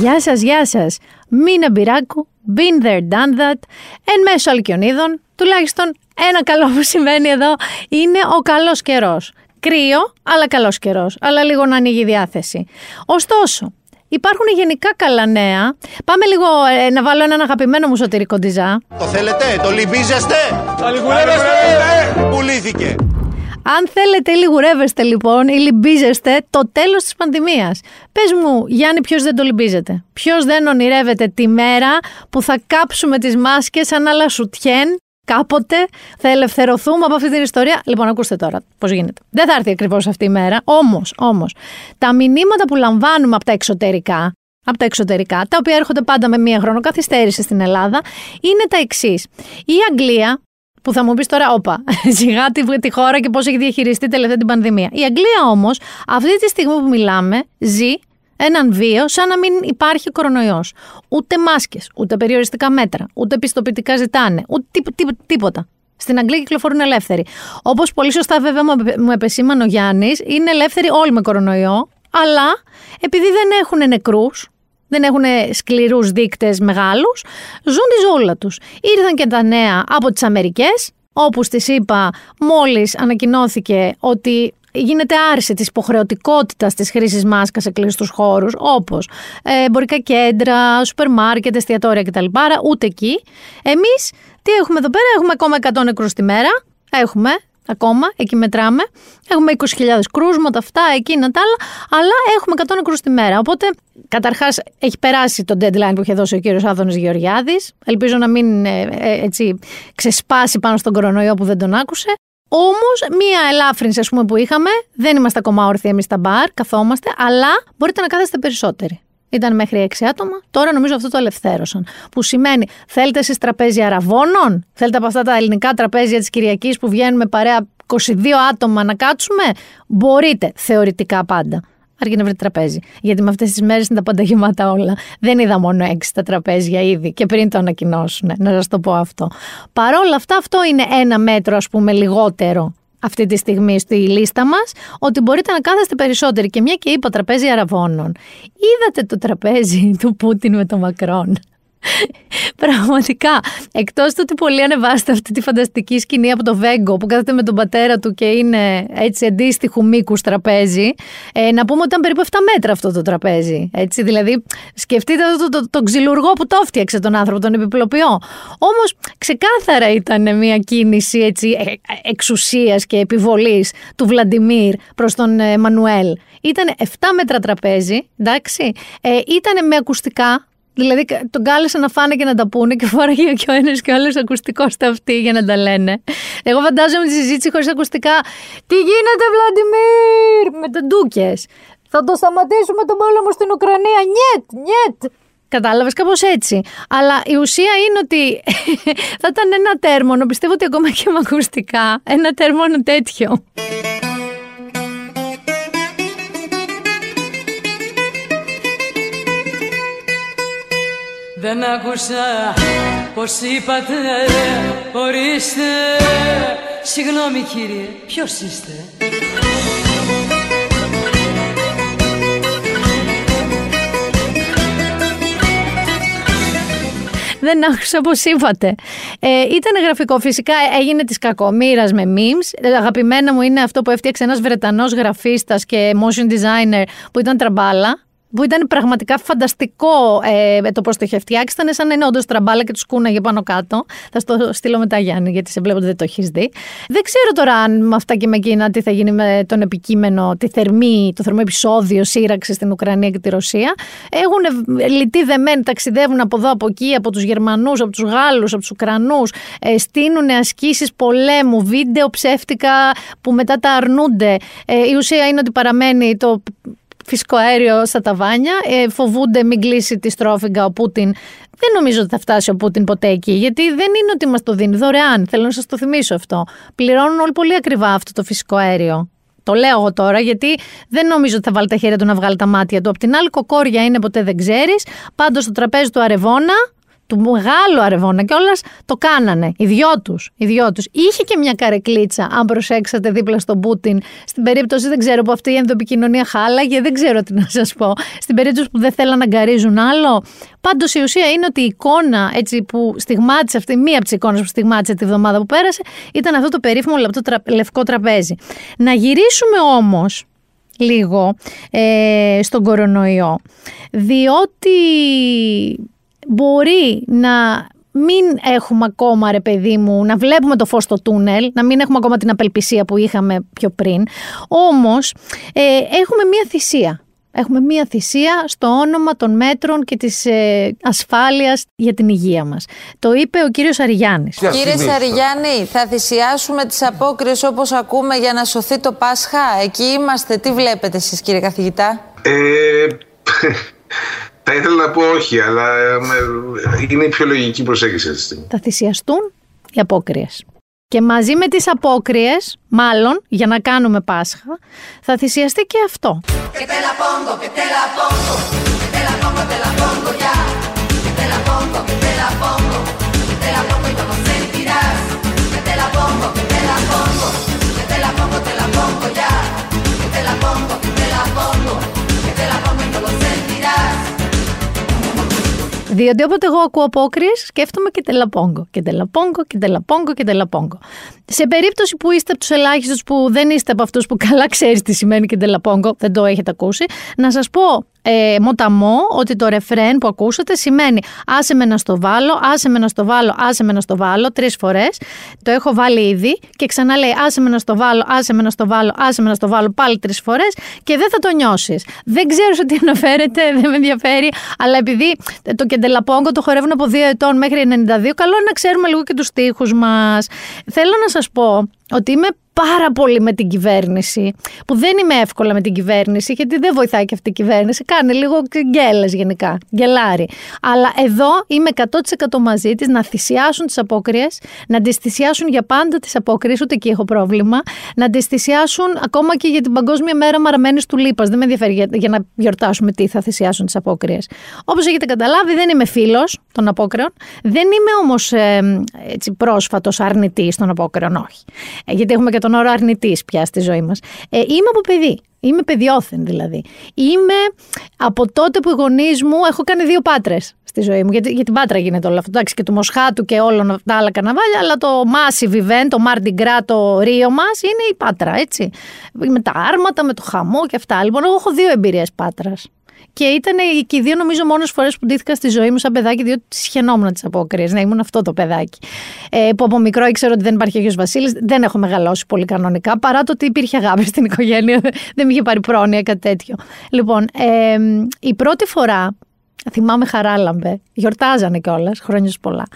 Γεια σας, γεια σας. Μίνα Μπυράκου, been there, done that. Εν μέσω αλκιονίδων, τουλάχιστον ένα καλό που σημαίνει εδώ είναι ο καλός καιρός. Κρύο, αλλά καλός καιρός, αλλά λίγο να ανοίγει η διάθεση. Ωστόσο, Υπάρχουν γενικά καλά νέα. Πάμε λίγο ε, να βάλω έναν αγαπημένο μου σωτηρικό ντιζά. Το θέλετε, το λυμπίζεστε. Τα λιγουρεύεστε. Πουλήθηκε. Αν θέλετε ή λιγουρεύεστε λοιπόν ή λυμπίζεστε το τέλος της πανδημίας. Πες μου Γιάννη ποιος δεν το λυμπίζεται; Ποιος δεν ονειρεύεται τη μέρα που θα κάψουμε τις μάσκες σαν άλλα σουτιέν κάποτε; Θα ελευθερωθούμε από αυτή την ιστορία; Λοιπόν, ακούστε τώρα πώς γίνεται. Δεν θα έρθει ακριβώς αυτή η μέρα. Όμως, όμως, τα μηνύματα που λαμβάνουμε από τα εξωτερικά, από τα εξωτερικά, τα οποία έρχονται πάντα με μία χρονοκαθυστέρηση στην Ελλάδα, είναι τα εξής. Η Αγγλία, που θα μου πεις τώρα, όπα, σιγά τη, τη χώρα και πώς έχει διαχειριστεί τελευταία την πανδημία. Η Αγγλία όμως, αυτή τη στιγμή που μιλάμε, ζει έναν βίο σαν να μην υπάρχει κορονοϊός. Ούτε μάσκες, ούτε περιοριστικά μέτρα, ούτε πιστοποιητικά ζητάνε, ούτε τίποτα. Στην Αγγλία κυκλοφορούν ελεύθεροι. Όπως πολύ σωστά βέβαια μου επεσήμανε ο Γιάννης, είναι ελεύθεροι όλοι με κορονοϊό, αλλά επειδή δεν έχουν νεκρούς, δεν έχουν σκληρούς δείκτες μεγάλους, ζουν τη ζώλα τους. Ήρθαν και τα νέα από τις Αμερικές, όπου στις είπα μόλις ανακοινώθηκε ότι γίνεται άρση της υποχρεωτικότητας της χρήσης μάσκας σε κλειστούς χώρους όπως ε, εμπορικά κέντρα, σούπερ μάρκετ, εστιατόρια κτλ. Ούτε εκεί. Εμείς τι έχουμε εδώ πέρα, έχουμε ακόμα 100 νεκρούς τη μέρα. Έχουμε, ακόμα, εκεί μετράμε. Έχουμε 20.000 κρούσματα, αυτά, εκείνα, τα άλλα, αλλά έχουμε 100 νεκρού τη μέρα. Οπότε, καταρχάς, έχει περάσει το deadline που είχε δώσει ο κύριος Άδωνης Γεωργιάδης. Ελπίζω να μην ε, ε, έτσι, ξεσπάσει πάνω στον κορονοϊό που δεν τον άκουσε. Όμως, μία ελάφρυνση, ας πούμε, που είχαμε, δεν είμαστε ακόμα όρθιοι εμείς στα μπαρ, καθόμαστε, αλλά μπορείτε να κάθεστε περισσότεροι. Ήταν μέχρι 6 άτομα, τώρα νομίζω αυτό το ελευθέρωσαν. Που σημαίνει, θέλετε εσείς τραπέζι αραβώνων, θέλετε από αυτά τα ελληνικά τραπέζια της Κυριακής που βγαίνουμε παρέα 22 άτομα να κάτσουμε, μπορείτε θεωρητικά πάντα αρκεί να βρει τραπέζι. Γιατί με αυτές τις μέρες είναι τα πάντα γεμάτα όλα. Δεν είδα μόνο έξι τα τραπέζια ήδη και πριν το ανακοινώσουν. Να σας το πω αυτό. Παρόλα αυτά, αυτό είναι ένα μέτρο, ας πούμε, λιγότερο αυτή τη στιγμή στη λίστα μας, ότι μπορείτε να κάθεστε περισσότεροι. Και μια και είπα τραπέζι αραβώνων. Είδατε το τραπέζι του Πούτιν με τον Μακρόν; Πραγματικά. Εκτός του ότι πολύ ανεβάστε αυτή τη φανταστική σκηνή από το Βέγκο που κάθεται με τον πατέρα του και είναι έτσι αντίστοιχου μήκους τραπέζι. Ε, να πούμε ότι ήταν περίπου 7 μέτρα αυτό το τραπέζι. Έτσι, δηλαδή, σκεφτείτε το, το, το, τον ξυλουργό που το έφτιαξε τον άνθρωπο, τον επιπλοποιό. Όμως, ξεκάθαρα ήταν μια κίνηση έτσι, ε, εξουσίας και επιβολής του Βλαντιμίρ προς τον ε, Μανουέλ. Ήταν 7 μέτρα τραπέζι, εντάξει. Ε, ήταν με ακουστικά, Δηλαδή τον κάλεσε να φάνε και να τα πούνε και φοράγε και ο ένα και ο άλλος ακουστικός στα αυτή για να τα λένε. Εγώ φαντάζομαι τη συζήτηση χωρίς ακουστικά. Τι γίνεται, Βλαντιμίρ! Με τον Ντούκες; Θα το σταματήσουμε τον πόλεμο στην Ουκρανία. Νιέτ, νιέτ. Κατάλαβες κάπως έτσι. Αλλά η ουσία είναι ότι θα ήταν ένα τέρμονο, πιστεύω ότι ακόμα και με ακουστικά, ένα τέρμονο τέτοιο. Δεν άκουσα πως είπατε Ορίστε Συγγνώμη κύριε Ποιος είστε; Δεν άκουσα πώ είπατε. Ε, ήταν γραφικό. Φυσικά έγινε της κακομήρα με memes. Αγαπημένα μου είναι αυτό που έφτιαξε ένας Βρετανός γραφίστας και motion designer που ήταν τραμπάλα που ήταν πραγματικά φανταστικό ε, το πώς το είχε φτιάξει. Ήταν σαν να είναι όντως τραμπάλα και τους κούναγε πάνω κάτω. Θα στο στείλω μετά, Γιάννη, γιατί σε βλέπω ότι δεν το έχεις δει. Δεν ξέρω τώρα αν με αυτά και με εκείνα τι θα γίνει με τον επικείμενο, τη θερμή, το θερμό επεισόδιο σύραξης στην Ουκρανία και τη Ρωσία. Έχουν λυτεί δεμένοι, ταξιδεύουν από εδώ, από εκεί, από τους Γερμανούς, από τους Γάλλους, από τους Ουκρανούς. Ε, στείνουν ασκήσεις πολέμου, βίντεο ψεύτικα που μετά τα αρνούνται. Ε, η ουσία είναι ότι παραμένει το φυσικό αέριο στα ταβάνια. Ε, φοβούνται μην κλείσει τη στρόφιγγα ο Πούτιν. Δεν νομίζω ότι θα φτάσει ο Πούτιν ποτέ εκεί, γιατί δεν είναι ότι μας το δίνει δωρεάν. Θέλω να σας το θυμίσω αυτό. Πληρώνουν όλοι πολύ ακριβά αυτό το φυσικό αέριο. Το λέω εγώ τώρα, γιατί δεν νομίζω ότι θα βάλει τα χέρια του να βγάλει τα μάτια του. Απ' την άλλη, κοκόρια είναι ποτέ δεν ξέρεις. Πάντως στο τραπέζι του Αρεβόνα του μεγάλου Αρεβόνα κιόλα, το κάνανε. Οι δυο τους. Οι δυο τους. Είχε και μια καρεκλίτσα, αν προσέξατε, δίπλα στον Πούτιν. Στην περίπτωση, δεν ξέρω που αυτή η ενδοπικοινωνία χάλαγε, δεν ξέρω τι να σας πω. Στην περίπτωση που δεν θέλαν να γκαρίζουν άλλο. Πάντως η ουσία είναι ότι η εικόνα έτσι, που στιγμάτισε αυτή, μία από τις εικόνες που στιγμάτισε τη βδομάδα που πέρασε, ήταν αυτό το περίφημο λευκό τραπέζι. Να γυρίσουμε όμως λίγο ε, στον κορονοϊό, διότι μπορεί να μην έχουμε ακόμα ρε παιδί μου, να βλέπουμε το φως στο τούνελ, να μην έχουμε ακόμα την απελπισία που είχαμε πιο πριν, όμως ε, έχουμε μία θυσία. Έχουμε μία θυσία στο όνομα των μέτρων και της ε, ασφάλειας για την υγεία μας. Το είπε ο κύριος Αριγιάννης. Κύριε Σαριγιάννη, θα θυσιάσουμε τις απόκριες όπως ακούμε για να σωθεί το Πάσχα. Εκεί είμαστε. Τι βλέπετε εσείς κύριε καθηγητά; Ε, θα ήθελα να πω όχι, αλλά ε, είναι η πιο λογική προσέγγιση αυτή τη στιγμή. Θα θυσιαστούν οι απόκριες. Και μαζί με τις απόκριες, μάλλον για να κάνουμε Πάσχα, θα θυσιαστεί και αυτό. Διότι όποτε εγώ ακούω απόκριες, σκέφτομαι και τελαπόγκο. Και τελαπόγκο και τελαπόγκο και τελαπόγκο. Σε περίπτωση που είστε από τους ελάχιστους που δεν είστε από αυτούς που καλά ξέρεις τι σημαίνει και τελαπόγκο, δεν το έχετε ακούσει, να σας πω ε, μοταμό ότι το ρεφρέν που ακούσατε σημαίνει άσε με να στο βάλω, άσε με να στο βάλω, άσε με να στο βάλω τρεις φορές. Το έχω βάλει ήδη και ξανά λέει άσε με να στο βάλω, άσε με να στο βάλω, άσε με να στο βάλω πάλι τρεις φορές και δεν θα το νιώσεις. Δεν ξέρω σε τι αναφέρεται, δεν με ενδιαφέρει, αλλά επειδή το κεντελαπόγκο το χορεύουν από 2 ετών μέχρι 92, καλό είναι να ξέρουμε λίγο και τους στίχους μας. Θέλω να σας πω ότι είμαι πάρα πολύ με την κυβέρνηση, που δεν είμαι εύκολα με την κυβέρνηση, γιατί δεν βοηθάει και αυτή η κυβέρνηση. Κάνει λίγο γκέλες γενικά, γκελάρι. Αλλά εδώ είμαι 100% μαζί της να θυσιάσουν τις απόκριες, να τις θυσιάσουν για πάντα τις απόκριες, ούτε εκεί έχω πρόβλημα, να τις θυσιάσουν ακόμα και για την Παγκόσμια Μέρα Μαραμένης του Λίπας. Δεν με ενδιαφέρει για, για, να γιορτάσουμε τι θα θυσιάσουν τις απόκριες. Όπως έχετε καταλάβει, δεν είμαι φίλος των απόκριων, δεν είμαι όμως ε, πρόσφατος αρνητής των απόκριων, όχι. Ε, γιατί έχουμε και τον όρο αρνητής πια στη ζωή μας. Ε, είμαι από παιδί. Είμαι παιδιόθεν δηλαδή. Είμαι από τότε που οι γονείς μου έχω κάνει δύο πάτρες στη ζωή μου. Γιατί, για την πάτρα γίνεται όλο αυτό. Εντάξει, και του Μοσχάτου και όλων τα άλλα καναβάλια, αλλά το massive event, το Mardi Gras, το Ρίο μας είναι η πάτρα, έτσι. Με τα άρματα, με το χαμό και αυτά. Λοιπόν, εγώ έχω δύο εμπειρίες πάτρας. Και ήταν και οι δύο, νομίζω, μόνες φορές που ντύθηκα στη ζωή μου σαν παιδάκι, διότι σχαινόμουν τις απόκριε. Ναι, ήμουν αυτό το παιδάκι. Ε, που από μικρό ήξερα ότι δεν υπάρχει Αγίο Βασίλης. Δεν έχω μεγαλώσει πολύ κανονικά, παρά το ότι υπήρχε αγάπη στην οικογένεια. δεν με είχε πάρει πρόνοια, κάτι τέτοιο. Λοιπόν, ε, η πρώτη φορά θυμάμαι χαράλαμπε, γιορτάζανε κιόλας, χρόνια πολλά.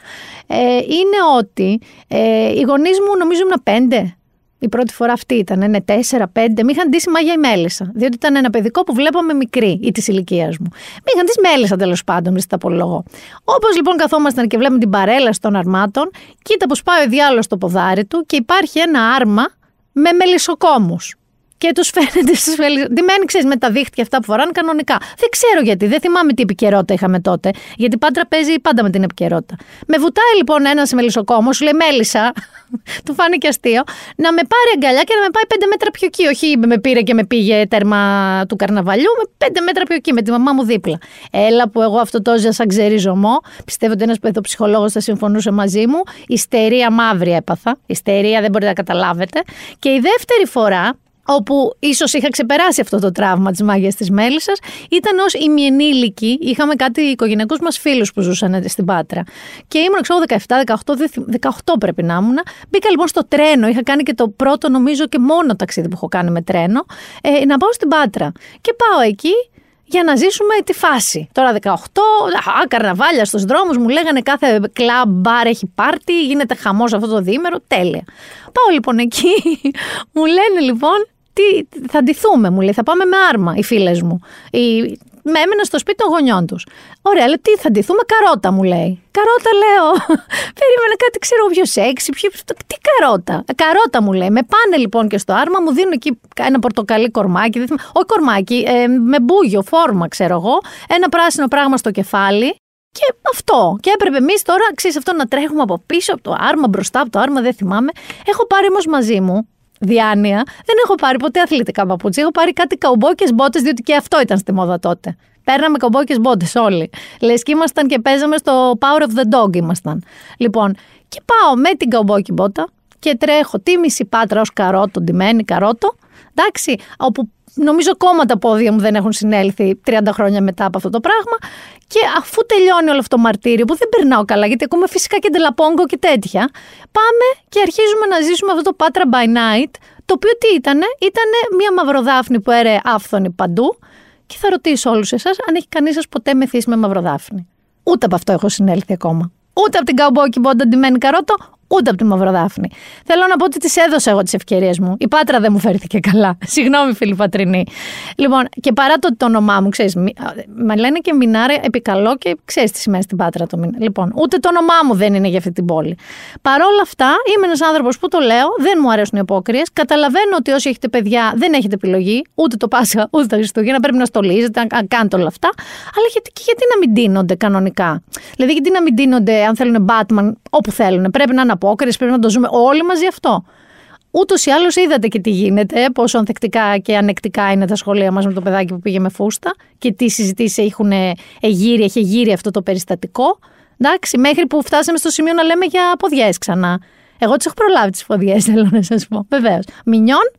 Ε, είναι ότι ε, οι γονείς μου νομίζω ήμουν πέντε η πρώτη φορά αυτή ήταν, είναι τέσσερα, πέντε. Μη είχαν ντύσει μάγια η μέλισσα. Διότι ήταν ένα παιδικό που βλέπαμε μικρή ή της ηλικίας μου. Μη είχαν ντύσει μέλισσα τέλος πάντων, μη τα απολογώ. Όπως λοιπόν καθόμασταν και βλέπουμε την παρέλαση των αρμάτων, κοίτα που σπάει ο διάλογο στο ποδάρι του και υπάρχει ένα άρμα με μελισσοκόμους και τους φαίνεται στι Ντυμένοι, ξέρεις, με τα δίχτυα αυτά που φοράνε κανονικά. Δεν ξέρω γιατί, δεν θυμάμαι τι επικαιρότητα είχαμε τότε. Γιατί πάντα παίζει πάντα με την επικαιρότητα. Με βουτάει λοιπόν ένας μελισσοκόμος, σου λέει Μέλισσα, του φάνηκε αστείο, να με πάρει αγκαλιά και να με πάει πέντε μέτρα πιο εκεί. Όχι με πήρε και με πήγε τέρμα του καρναβαλιού, με πέντε μέτρα πιο εκεί, με τη μαμά μου δίπλα. Έλα που εγώ αυτό το ζω σαν ξέρει ζωμό. Πιστεύω ότι ένας παιδοψυχολόγος θα συμφωνούσε μαζί μου. Ιστερία μαύρη έπαθα. Ιστερία δεν μπορείτε να καταλάβετε. Και η δεύτερη φορά όπου ίσως είχα ξεπεράσει αυτό το τραύμα της μάγειας της μέλισσας, ήταν ως ημιενήλικη, είχαμε κάτι οικογενειακούς μας φίλους που ζούσαν στην Πάτρα. Και ήμουν ξέρω 17, 18, 18 πρέπει να ήμουν. Μπήκα λοιπόν στο τρένο, είχα κάνει και το πρώτο νομίζω και μόνο ταξίδι που έχω κάνει με τρένο, ε, να πάω στην Πάτρα. Και πάω εκεί για να ζήσουμε τη φάση. Τώρα 18, α, καρναβάλια στους δρόμους, μου λέγανε κάθε κλαμπ, μπαρ έχει πάρτι, γίνεται χαμός αυτό το διήμερο, τέλεια. Πάω λοιπόν εκεί, μου λένε λοιπόν τι, θα ντυθούμε, μου λέει. Θα πάμε με άρμα οι φίλες μου. Οι, με έμενα στο σπίτι των γονιών τους. Ωραία, λέει, τι θα ντυθούμε, καρότα μου λέει. Καρότα λέω. Περίμενα κάτι, ξέρω πιο σεξι. Ποιο, τι καρότα; Καρότα μου λέει. Με πάνε λοιπόν και στο άρμα, μου δίνουν εκεί ένα πορτοκαλί κορμάκι. Όχι κορμάκι, ε, με μπούγιο, φόρμα ξέρω εγώ. Ένα πράσινο πράγμα στο κεφάλι. Και αυτό. Και έπρεπε εμείς τώρα, ξέρεις αυτό, να τρέχουμε από πίσω, από το άρμα, μπροστά από το άρμα, δεν θυμάμαι. Έχω πάρει όμως μαζί μου διάνοια. Δεν έχω πάρει ποτέ αθλητικά παπούτσια. Έχω πάρει κάτι καουμπόκες μπότες, διότι και αυτό ήταν στη μόδα τότε. Παίρναμε καουμπόκες μπότες όλοι. Λες και ήμασταν και παίζαμε στο Power of the Dog ήμασταν. Λοιπόν, και πάω με την καουμπόκι μπότα και τρέχω τη μισή πάτρα ως καρότο, ντυμένη καρότο. Εντάξει, όπου νομίζω ακόμα τα πόδια μου δεν έχουν συνέλθει 30 χρόνια μετά από αυτό το πράγμα. Και αφού τελειώνει όλο αυτό το μαρτύριο, που δεν περνάω καλά, γιατί ακούμε φυσικά και ντελαπόγκο και τέτοια, πάμε και αρχίζουμε να ζήσουμε αυτό το Πάτρα by night, το οποίο τι ήτανε, ήτανε μια μαυροδάφνη που έρεε άφθονη παντού. Και θα ρωτήσω όλους εσάς αν έχει κανείς σας ποτέ μεθύσει με μαυροδάφνη. Ούτε από αυτό έχω συνέλθει ακόμα. Ούτε από την καουμπόκι μπόντα ντυμένη καρότο, ούτε από τη Μαυροδάφνη. Θέλω να πω ότι τις έδωσα εγώ τις ευκαιρίες μου. Η Πάτρα δεν μου φέρθηκε καλά. Συγγνώμη, φίλοι Πατρινή. Λοιπόν, και παρά το, το όνομά μου, ξέρεις, με λένε και Μινάρα επικαλώ και ξέρεις τι σημαίνει στην Πάτρα το μήνα. Λοιπόν, ούτε το όνομά μου δεν είναι για αυτή την πόλη. Παρ' όλα αυτά, είμαι ένας άνθρωπος που το λέω, δεν μου αρέσουν οι απόκριες. Καταλαβαίνω ότι όσοι έχετε παιδιά δεν έχετε επιλογή, ούτε το Πάσχα, ούτε τα Χριστούγεννα. Πρέπει να στολίζετε, να κάνετε όλα αυτά. Αλλά γιατί, γιατί να μην δίνονται κανονικά; Δηλαδή, γιατί να μην δίνονται, αν θέλουν Batman, όπου θέλουν; Πρέπει να είναι απόκριε, πρέπει να το ζούμε όλοι μαζί αυτό. Ούτως ή άλλως είδατε και τι γίνεται, πόσο ανθεκτικά και ανεκτικά είναι τα σχολεία μας με το παιδάκι που πήγε με φούστα και τι συζητήσεις έχουν εγείρει, έχει γύρει αυτό το περιστατικό. Εντάξει, μέχρι που φτάσαμε στο σημείο να λέμε για ποδιές ξανά. Εγώ τις έχω προλάβει τις ποδιές, θέλω να σας πω. Βεβαίως. Μινιόν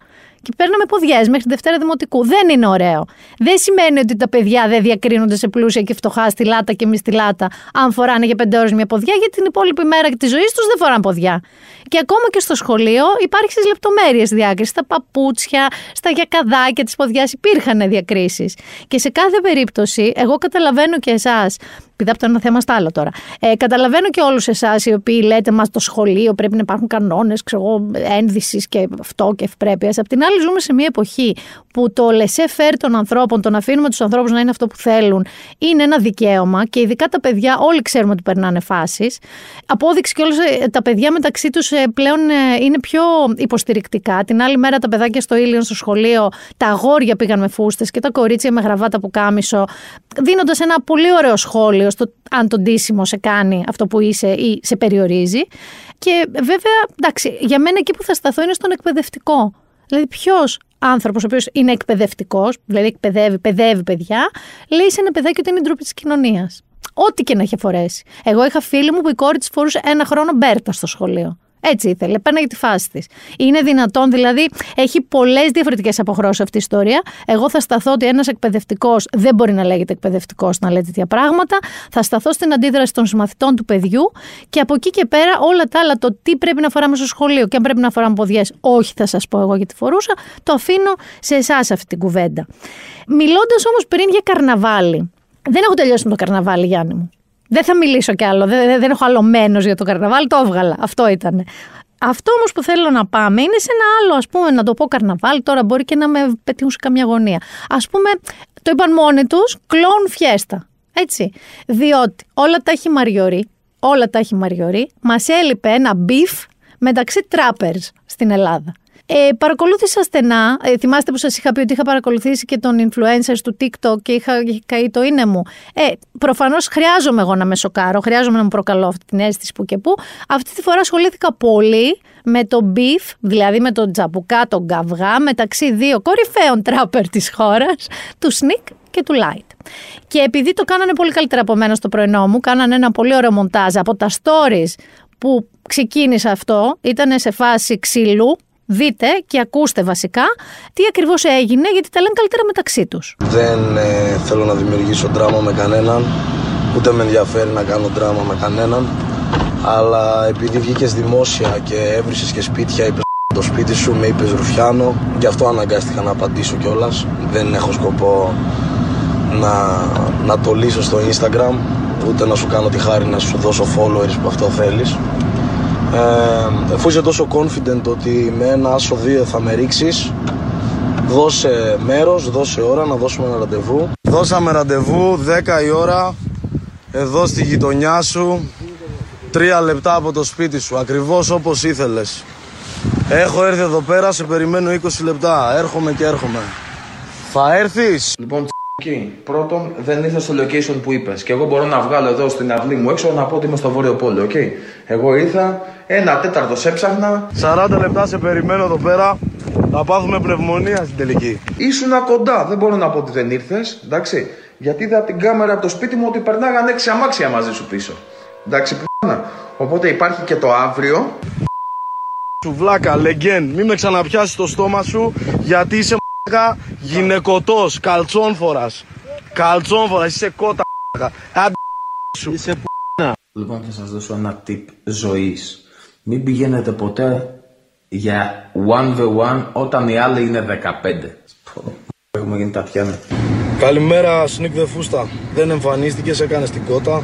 και παίρναμε ποδιές μέχρι Δευτέρα Δημοτικού. Δεν είναι ωραίο. Δεν σημαίνει ότι τα παιδιά δεν διακρίνονται σε πλούσια και φτωχά στη λάτα και μη στη λάτα, αν φοράνε για πέντε ώρες μια ποδιά, γιατί την υπόλοιπη μέρα της ζωής τους δεν φοράνε ποδιά. Και ακόμα και στο σχολείο υπάρχει στις λεπτομέρειες διάκριση. Στα παπούτσια, στα γιακαδάκια τη ποδιά υπήρχαν διακρίσεις. Και σε κάθε περίπτωση, εγώ καταλαβαίνω και εσάς επειδή από το ένα θέμα στα άλλο τώρα. Ε, καταλαβαίνω και όλους εσάς οι οποίοι λέτε μα το σχολείο πρέπει να υπάρχουν κανόνες, ένδυσης και αυτό και ευπρέπειας. Απ' την άλλη, ζούμε σε μια εποχή που το λεσέ φέρ των ανθρώπων, το να αφήνουμε τους ανθρώπους να είναι αυτό που θέλουν, είναι ένα δικαίωμα και ειδικά τα παιδιά, όλοι ξέρουμε ότι περνάνε φάσεις. Απόδειξη και όλα ε, τα παιδιά μεταξύ τους ε, πλέον ε, είναι πιο υποστηρικτικά. Την άλλη μέρα τα παιδάκια στο ήλιο στο σχολείο, τα αγόρια πήγαν με φούστες και τα κορίτσια με γραβάτα που κάμισο, δίνοντας ένα πολύ ωραίο σχόλιο στο αν το ντύσιμο σε κάνει αυτό που είσαι ή σε περιορίζει. Και βέβαια, εντάξει, για μένα εκεί που θα σταθώ είναι στον εκπαιδευτικό. Δηλαδή, ποιος άνθρωπος ο οποίος είναι εκπαιδευτικός, δηλαδή εκπαιδεύει, παιδεύει παιδιά, λέει σε ένα παιδάκι ότι είναι ντροπή της κοινωνίας. Ό,τι και να έχει φορέσει. Εγώ είχα φίλη μου που η κόρη της φορούσε ένα χρόνο μπέρτα στο σχολείο. Έτσι ήθελε. για τη φάση της. Είναι δυνατόν, δηλαδή, έχει πολλές διαφορετικές αποχρώσεις αυτή η ιστορία. Εγώ θα σταθώ ότι ένας εκπαιδευτικός δεν μπορεί να λέγεται εκπαιδευτικός να λέει τέτοια πράγματα. Θα σταθώ στην αντίδραση των συμμαθητών του παιδιού και από εκεί και πέρα όλα τα άλλα, το τι πρέπει να φοράμε στο σχολείο και αν πρέπει να φοράμε ποδιές, όχι θα σας πω εγώ γιατί φορούσα, το αφήνω σε εσάς αυτή την κουβέντα. Μιλώντας όμως πριν για καρναβάλι. Δεν έχω τελειώσει με το καρναβάλι, Γιάννη μου. Δεν θα μιλήσω κι άλλο. Δεν, δεν έχω άλλο μένος για το καρναβάλι. Το έβγαλα. Αυτό ήταν. Αυτό όμως που θέλω να πάμε είναι σε ένα άλλο, ας πούμε, να το πω καρναβάλι. Τώρα μπορεί και να με πετύχουν σε καμιά γωνία. Α πούμε, το είπαν μόνοι τους, κλόουν φιέστα. Έτσι. Διότι όλα τα έχει μαριωρεί. Όλα τα 'χε η Μαριωρή. Μας έλειπε ένα beef μεταξύ τράπερς στην Ελλάδα. Ε, παρακολούθησα στενά. Ε, θυμάστε που σας είχα πει ότι είχα παρακολουθήσει και τον influencers του TikTok και είχα, καεί το είναι μου. Ε, Προφανώς χρειάζομαι εγώ να με σοκάρω, χρειάζομαι να μου προκαλώ αυτή την αίσθηση που και που. Αυτή τη φορά ασχολήθηκα πολύ με το beef, δηλαδή με τον τζαμπουκά, τον καυγά, μεταξύ δύο κορυφαίων τράπερ της χώρας, του Sneak και του Light. Και επειδή το κάνανε πολύ καλύτερα από μένα στο πρωινό μου, κάνανε ένα πολύ ωραίο μοντάζ από τα stories που ξεκίνησε αυτό, ήταν σε φάση ξύλου, δείτε και ακούστε βασικά τι ακριβώς έγινε γιατί τα λένε καλύτερα μεταξύ τους. Δεν ε, θέλω να δημιουργήσω δράμα με κανέναν, ούτε με ενδιαφέρει να κάνω δράμα με κανέναν, αλλά επειδή βγήκες δημόσια και έβρισες και σπίτια, είπες το σπίτι σου, με είπες Ρουφιάνο, γι' αυτό αναγκάστηκα να απαντήσω κιόλας. Δεν έχω σκοπό να, να το λύσω στο Instagram, ούτε να σου κάνω τη χάρη να σου δώσω followers που αυτό θέλεις. Ε, αφού είσαι τόσο confident ότι με ένα άσο δύο θα με ρίξεις, δώσε μέρος, δώσε ώρα να δώσουμε ένα ραντεβού. Δώσαμε ραντεβού 10 η ώρα εδώ στη γειτονιά σου, τρία λεπτά από το σπίτι σου, ακριβώς όπως ήθελες. Έχω έρθει εδώ πέρα, σε περιμένω 20 λεπτά. Έρχομαι και έρχομαι. Θα έρθεις; Λοιπόν, Εκεί. Πρώτον, δεν ήρθες στο location που είπες. Και εγώ μπορώ να βγάλω εδώ στην αυλή μου έξω να πω ότι είμαι στο Βόρειο Πόλο. οκ. Εγώ ήρθα, ένα τέταρτο σε έψαχνα. 40 λεπτά σε περιμένω εδώ πέρα. Θα πάθουμε πνευμονία στην τελική. Ήσουν κοντά. Δεν μπορώ να πω ότι δεν ήρθες. Εντάξει. Γιατί είδα από την κάμερα από το σπίτι μου ότι περνάγαν έξι αμάξια μαζί σου πίσω. Εντάξει, π***να. Οπότε υπάρχει και το αύριο. Σου βλάκα, λεγγέν, μη με ξαναπιάσεις στο στόμα σου γιατί είσαι μ***κα γυναικωτός, καλτσόνφορας. Καλτσόνφορας, είσαι κότα μ***κα. Άντε σου. Είσαι Λοιπόν, θα σας δώσω ένα tip ζωής. Μην πηγαίνετε ποτέ για 1v1 όταν οι άλλοι είναι 15. Πω, Έχουμε γίνει τατιάνα. Καλημέρα, Sneak the Φούστα. Δεν εμφανίστηκες, έκανες την κότα.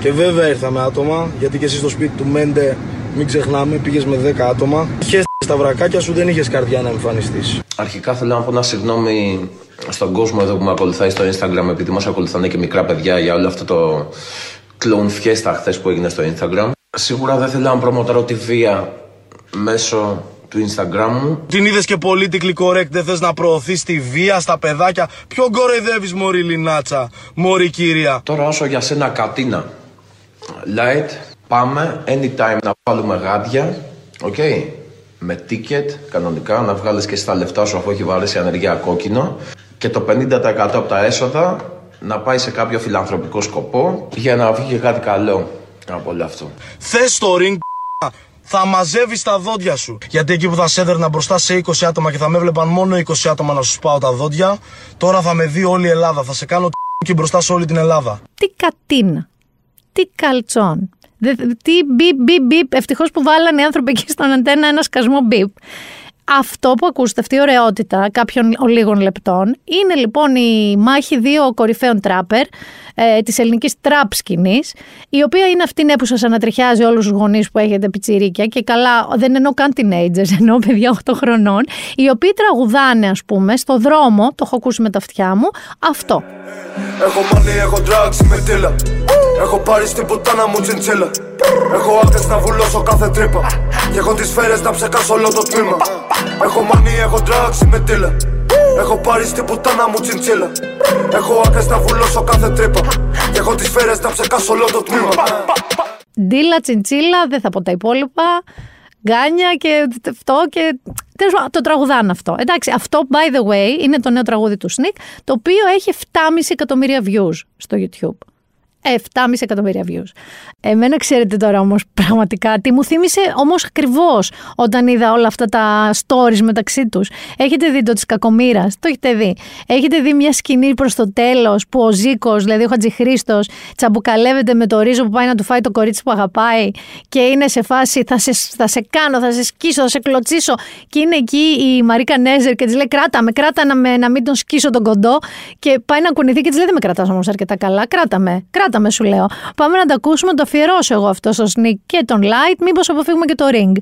Και βέβαια ήρθα με άτομα, γιατί και εσύ στο σπίτι του Μέντε, μην ξεχνάμε, πήγες με 10 άτομα. Χέστε στα βρακάκια σου, δεν είχες καρδιά να εμφανιστείς. Αρχικά θέλω να πω ένα συγγνώμη στον κόσμο εδώ που με ακολουθάει στο Instagram επειδή μας ακολουθάνε και μικρά παιδιά για όλο αυτό το clone fiesta χθες που έγινε στο Instagram. Σίγουρα δεν θέλω να προμοτάρω τη βία μέσω του Instagram μου. Την είδες και politically correct, δεν θες να προωθείς τη βία στα παιδάκια; Ποιο κοροϊδεύεις, Μωρή Λινάτσα, Μωρή κυρία. Τώρα όσο για σένα κατίνα. Light, πάμε anytime να βάλουμε γάντια. Οκ. Με ticket, κανονικά, να βγάλεις και στα λεφτά σου αφού έχει βαρέσει ανεργία κόκκινο. Και το 50% από τα έσοδα να πάει σε κάποιο φιλανθρωπικό σκοπό για να βγει και κάτι καλό από όλο αυτό. Μες στο ring, θα μαζεύεις τα δόντια σου. Γιατί εκεί που θα σε έδερνα μπροστά σε 20 άτομα και θα με έβλεπαν μόνο 20 άτομα να σου σπάω τα δόντια, τώρα θα με δει όλη η Ελλάδα. Θα σε κάνω και μπροστά σε όλη την Ελλάδα. Τι κατίνα. Τι καλτσόν. Δε, τι μπιπ, μπιπ, μπιπ. Ευτυχώς που βάλανε οι άνθρωποι εκεί στον αντένα ένα σκασμό μπιπ. Αυτό που ακούσετε, αυτή η ωραιότητα κάποιων λίγων λεπτών, είναι λοιπόν η μάχη δύο κορυφαίων τράπερ ε, της ελληνικής τραπ σκηνή, η οποία είναι αυτή ναι, που σας ανατριχιάζει όλους τους γονείς που έχετε πιτσιρίκια και καλά, δεν εννοώ καν teenagers, εννοώ παιδιά 8 χρονών, οι οποίοι τραγουδάνε, ας πούμε, στο δρόμο, το έχω ακούσει με τα αυτιά μου, αυτό. Έχω money, έχω drugs, είμαι τίλα Έχω πάρει στην πουτάνα μου τσιντσίλα Έχω άκρες να βουλώσω κάθε τρύπα. Και έχω τις σφαίρες να ψεκάσω όλο το τμήμα Έχω money, έχω drugs, είμαι τίλα Έχω πάρει στην πουτάνα μου τσιντσίλα Έχω άκρες να βουλώσω κάθε τρύπα Και έχω τις σφαίρες να ψεκάσω όλο το τμήμα Ντίλα, τσιντσίλα, δεν θα πω τα υπόλοιπα. Γκάνια και αυτό και. Τέλος πάντων, το τραγουδάνε αυτό. Εντάξει, αυτό, by the way, είναι το νέο τραγούδι του Sneak, το οποίο έχει 7,5 εκατομμύρια views στο YouTube. 7,5 εκατομμύρια views. Εμένα ξέρετε τώρα όμως πραγματικά τι μου θύμισε όμως ακριβώς όταν είδα όλα αυτά τα stories μεταξύ τους. Έχετε δει το της κακομήρας, το έχετε δει. Έχετε δει μια σκηνή προς το τέλος που ο Ζήκος, δηλαδή ο Χατζηχρήστος, τσαμπουκαλεύεται με το ρίζο που πάει να του φάει το κορίτσι που αγαπάει και είναι σε φάση θα σε, θα σε κάνω, θα σε σκίσω, θα σε κλωτσίσω και είναι εκεί η Μαρίκα Νέζερ και της λέει κράτα με, κράτα να, με, να μην τον σκίσω τον κοντό και πάει να κουνηθεί και της λέει δεν με κρατάς όμως αρκετά καλά, κράτα με, κράτα μες σου λέω. Πάμε να τα ακούσουμε, να το αφιερώσω εγώ αυτό στο sneak και τον light, μήπως αποφύγουμε και το ring.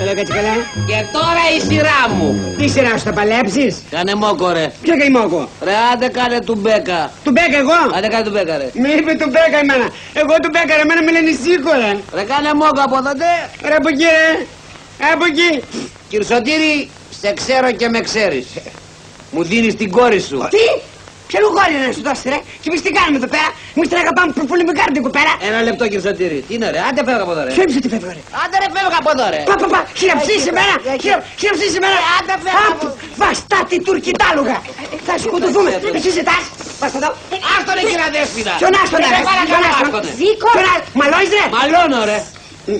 Έλα κάτσε καλά. Και τώρα η σειρά μου. Τι σειρά σου θα παλέψεις; Κάνε μόκο ρε. Ποιο καεί μόκο; Ρε άντε κάνε του μπέκα. Του μπέκα εγώ; Άντε κάνε του μπέκα ρε. Με είπε του μπέκα εμένα. Εγώ του μπέκα ρε. Εμένα με λένε σίκο ρε. Ρε κάνε μόκο από εδώ ντε. Ρε από εκεί ρε. Από εκεί. Κυρσοτήρη, σε ξέρω και με ξέρεις. Μου δίνεις την κόρη σου. Τι; Ποιο λουγόρι να σου δώσει ρε; Και εμείς τι κάνουμε εδώ πέρα; Εμείς τρέχα πάμε που πολύ με κάρτε εδώ πέρα. Ένα λεπτό Κυρσοτήρη. Τι είναι ρε, άντε φεύγα από εδώ ρε. Ποιο είπε τι φεύγω ρε. Άντε ρε φεύγα από εδώ ρε. Πα, πα, πα, χειραψείς εμένα, χειραψείς εμένα. Άντε φεύγα από εδώ. Βαστάτη τουρκιτάλουγα. Θα σκοτωθούμε. Εσύ ζητάς. Πας εδώ. Άστο ρε κύριε Δέσποινα. Ποιον άστον ρε; Σε παρακαλώ, Ποιον άστον. άστονε. Ζήκο. Μαλώνεις ρε; Μαλώνω ρε.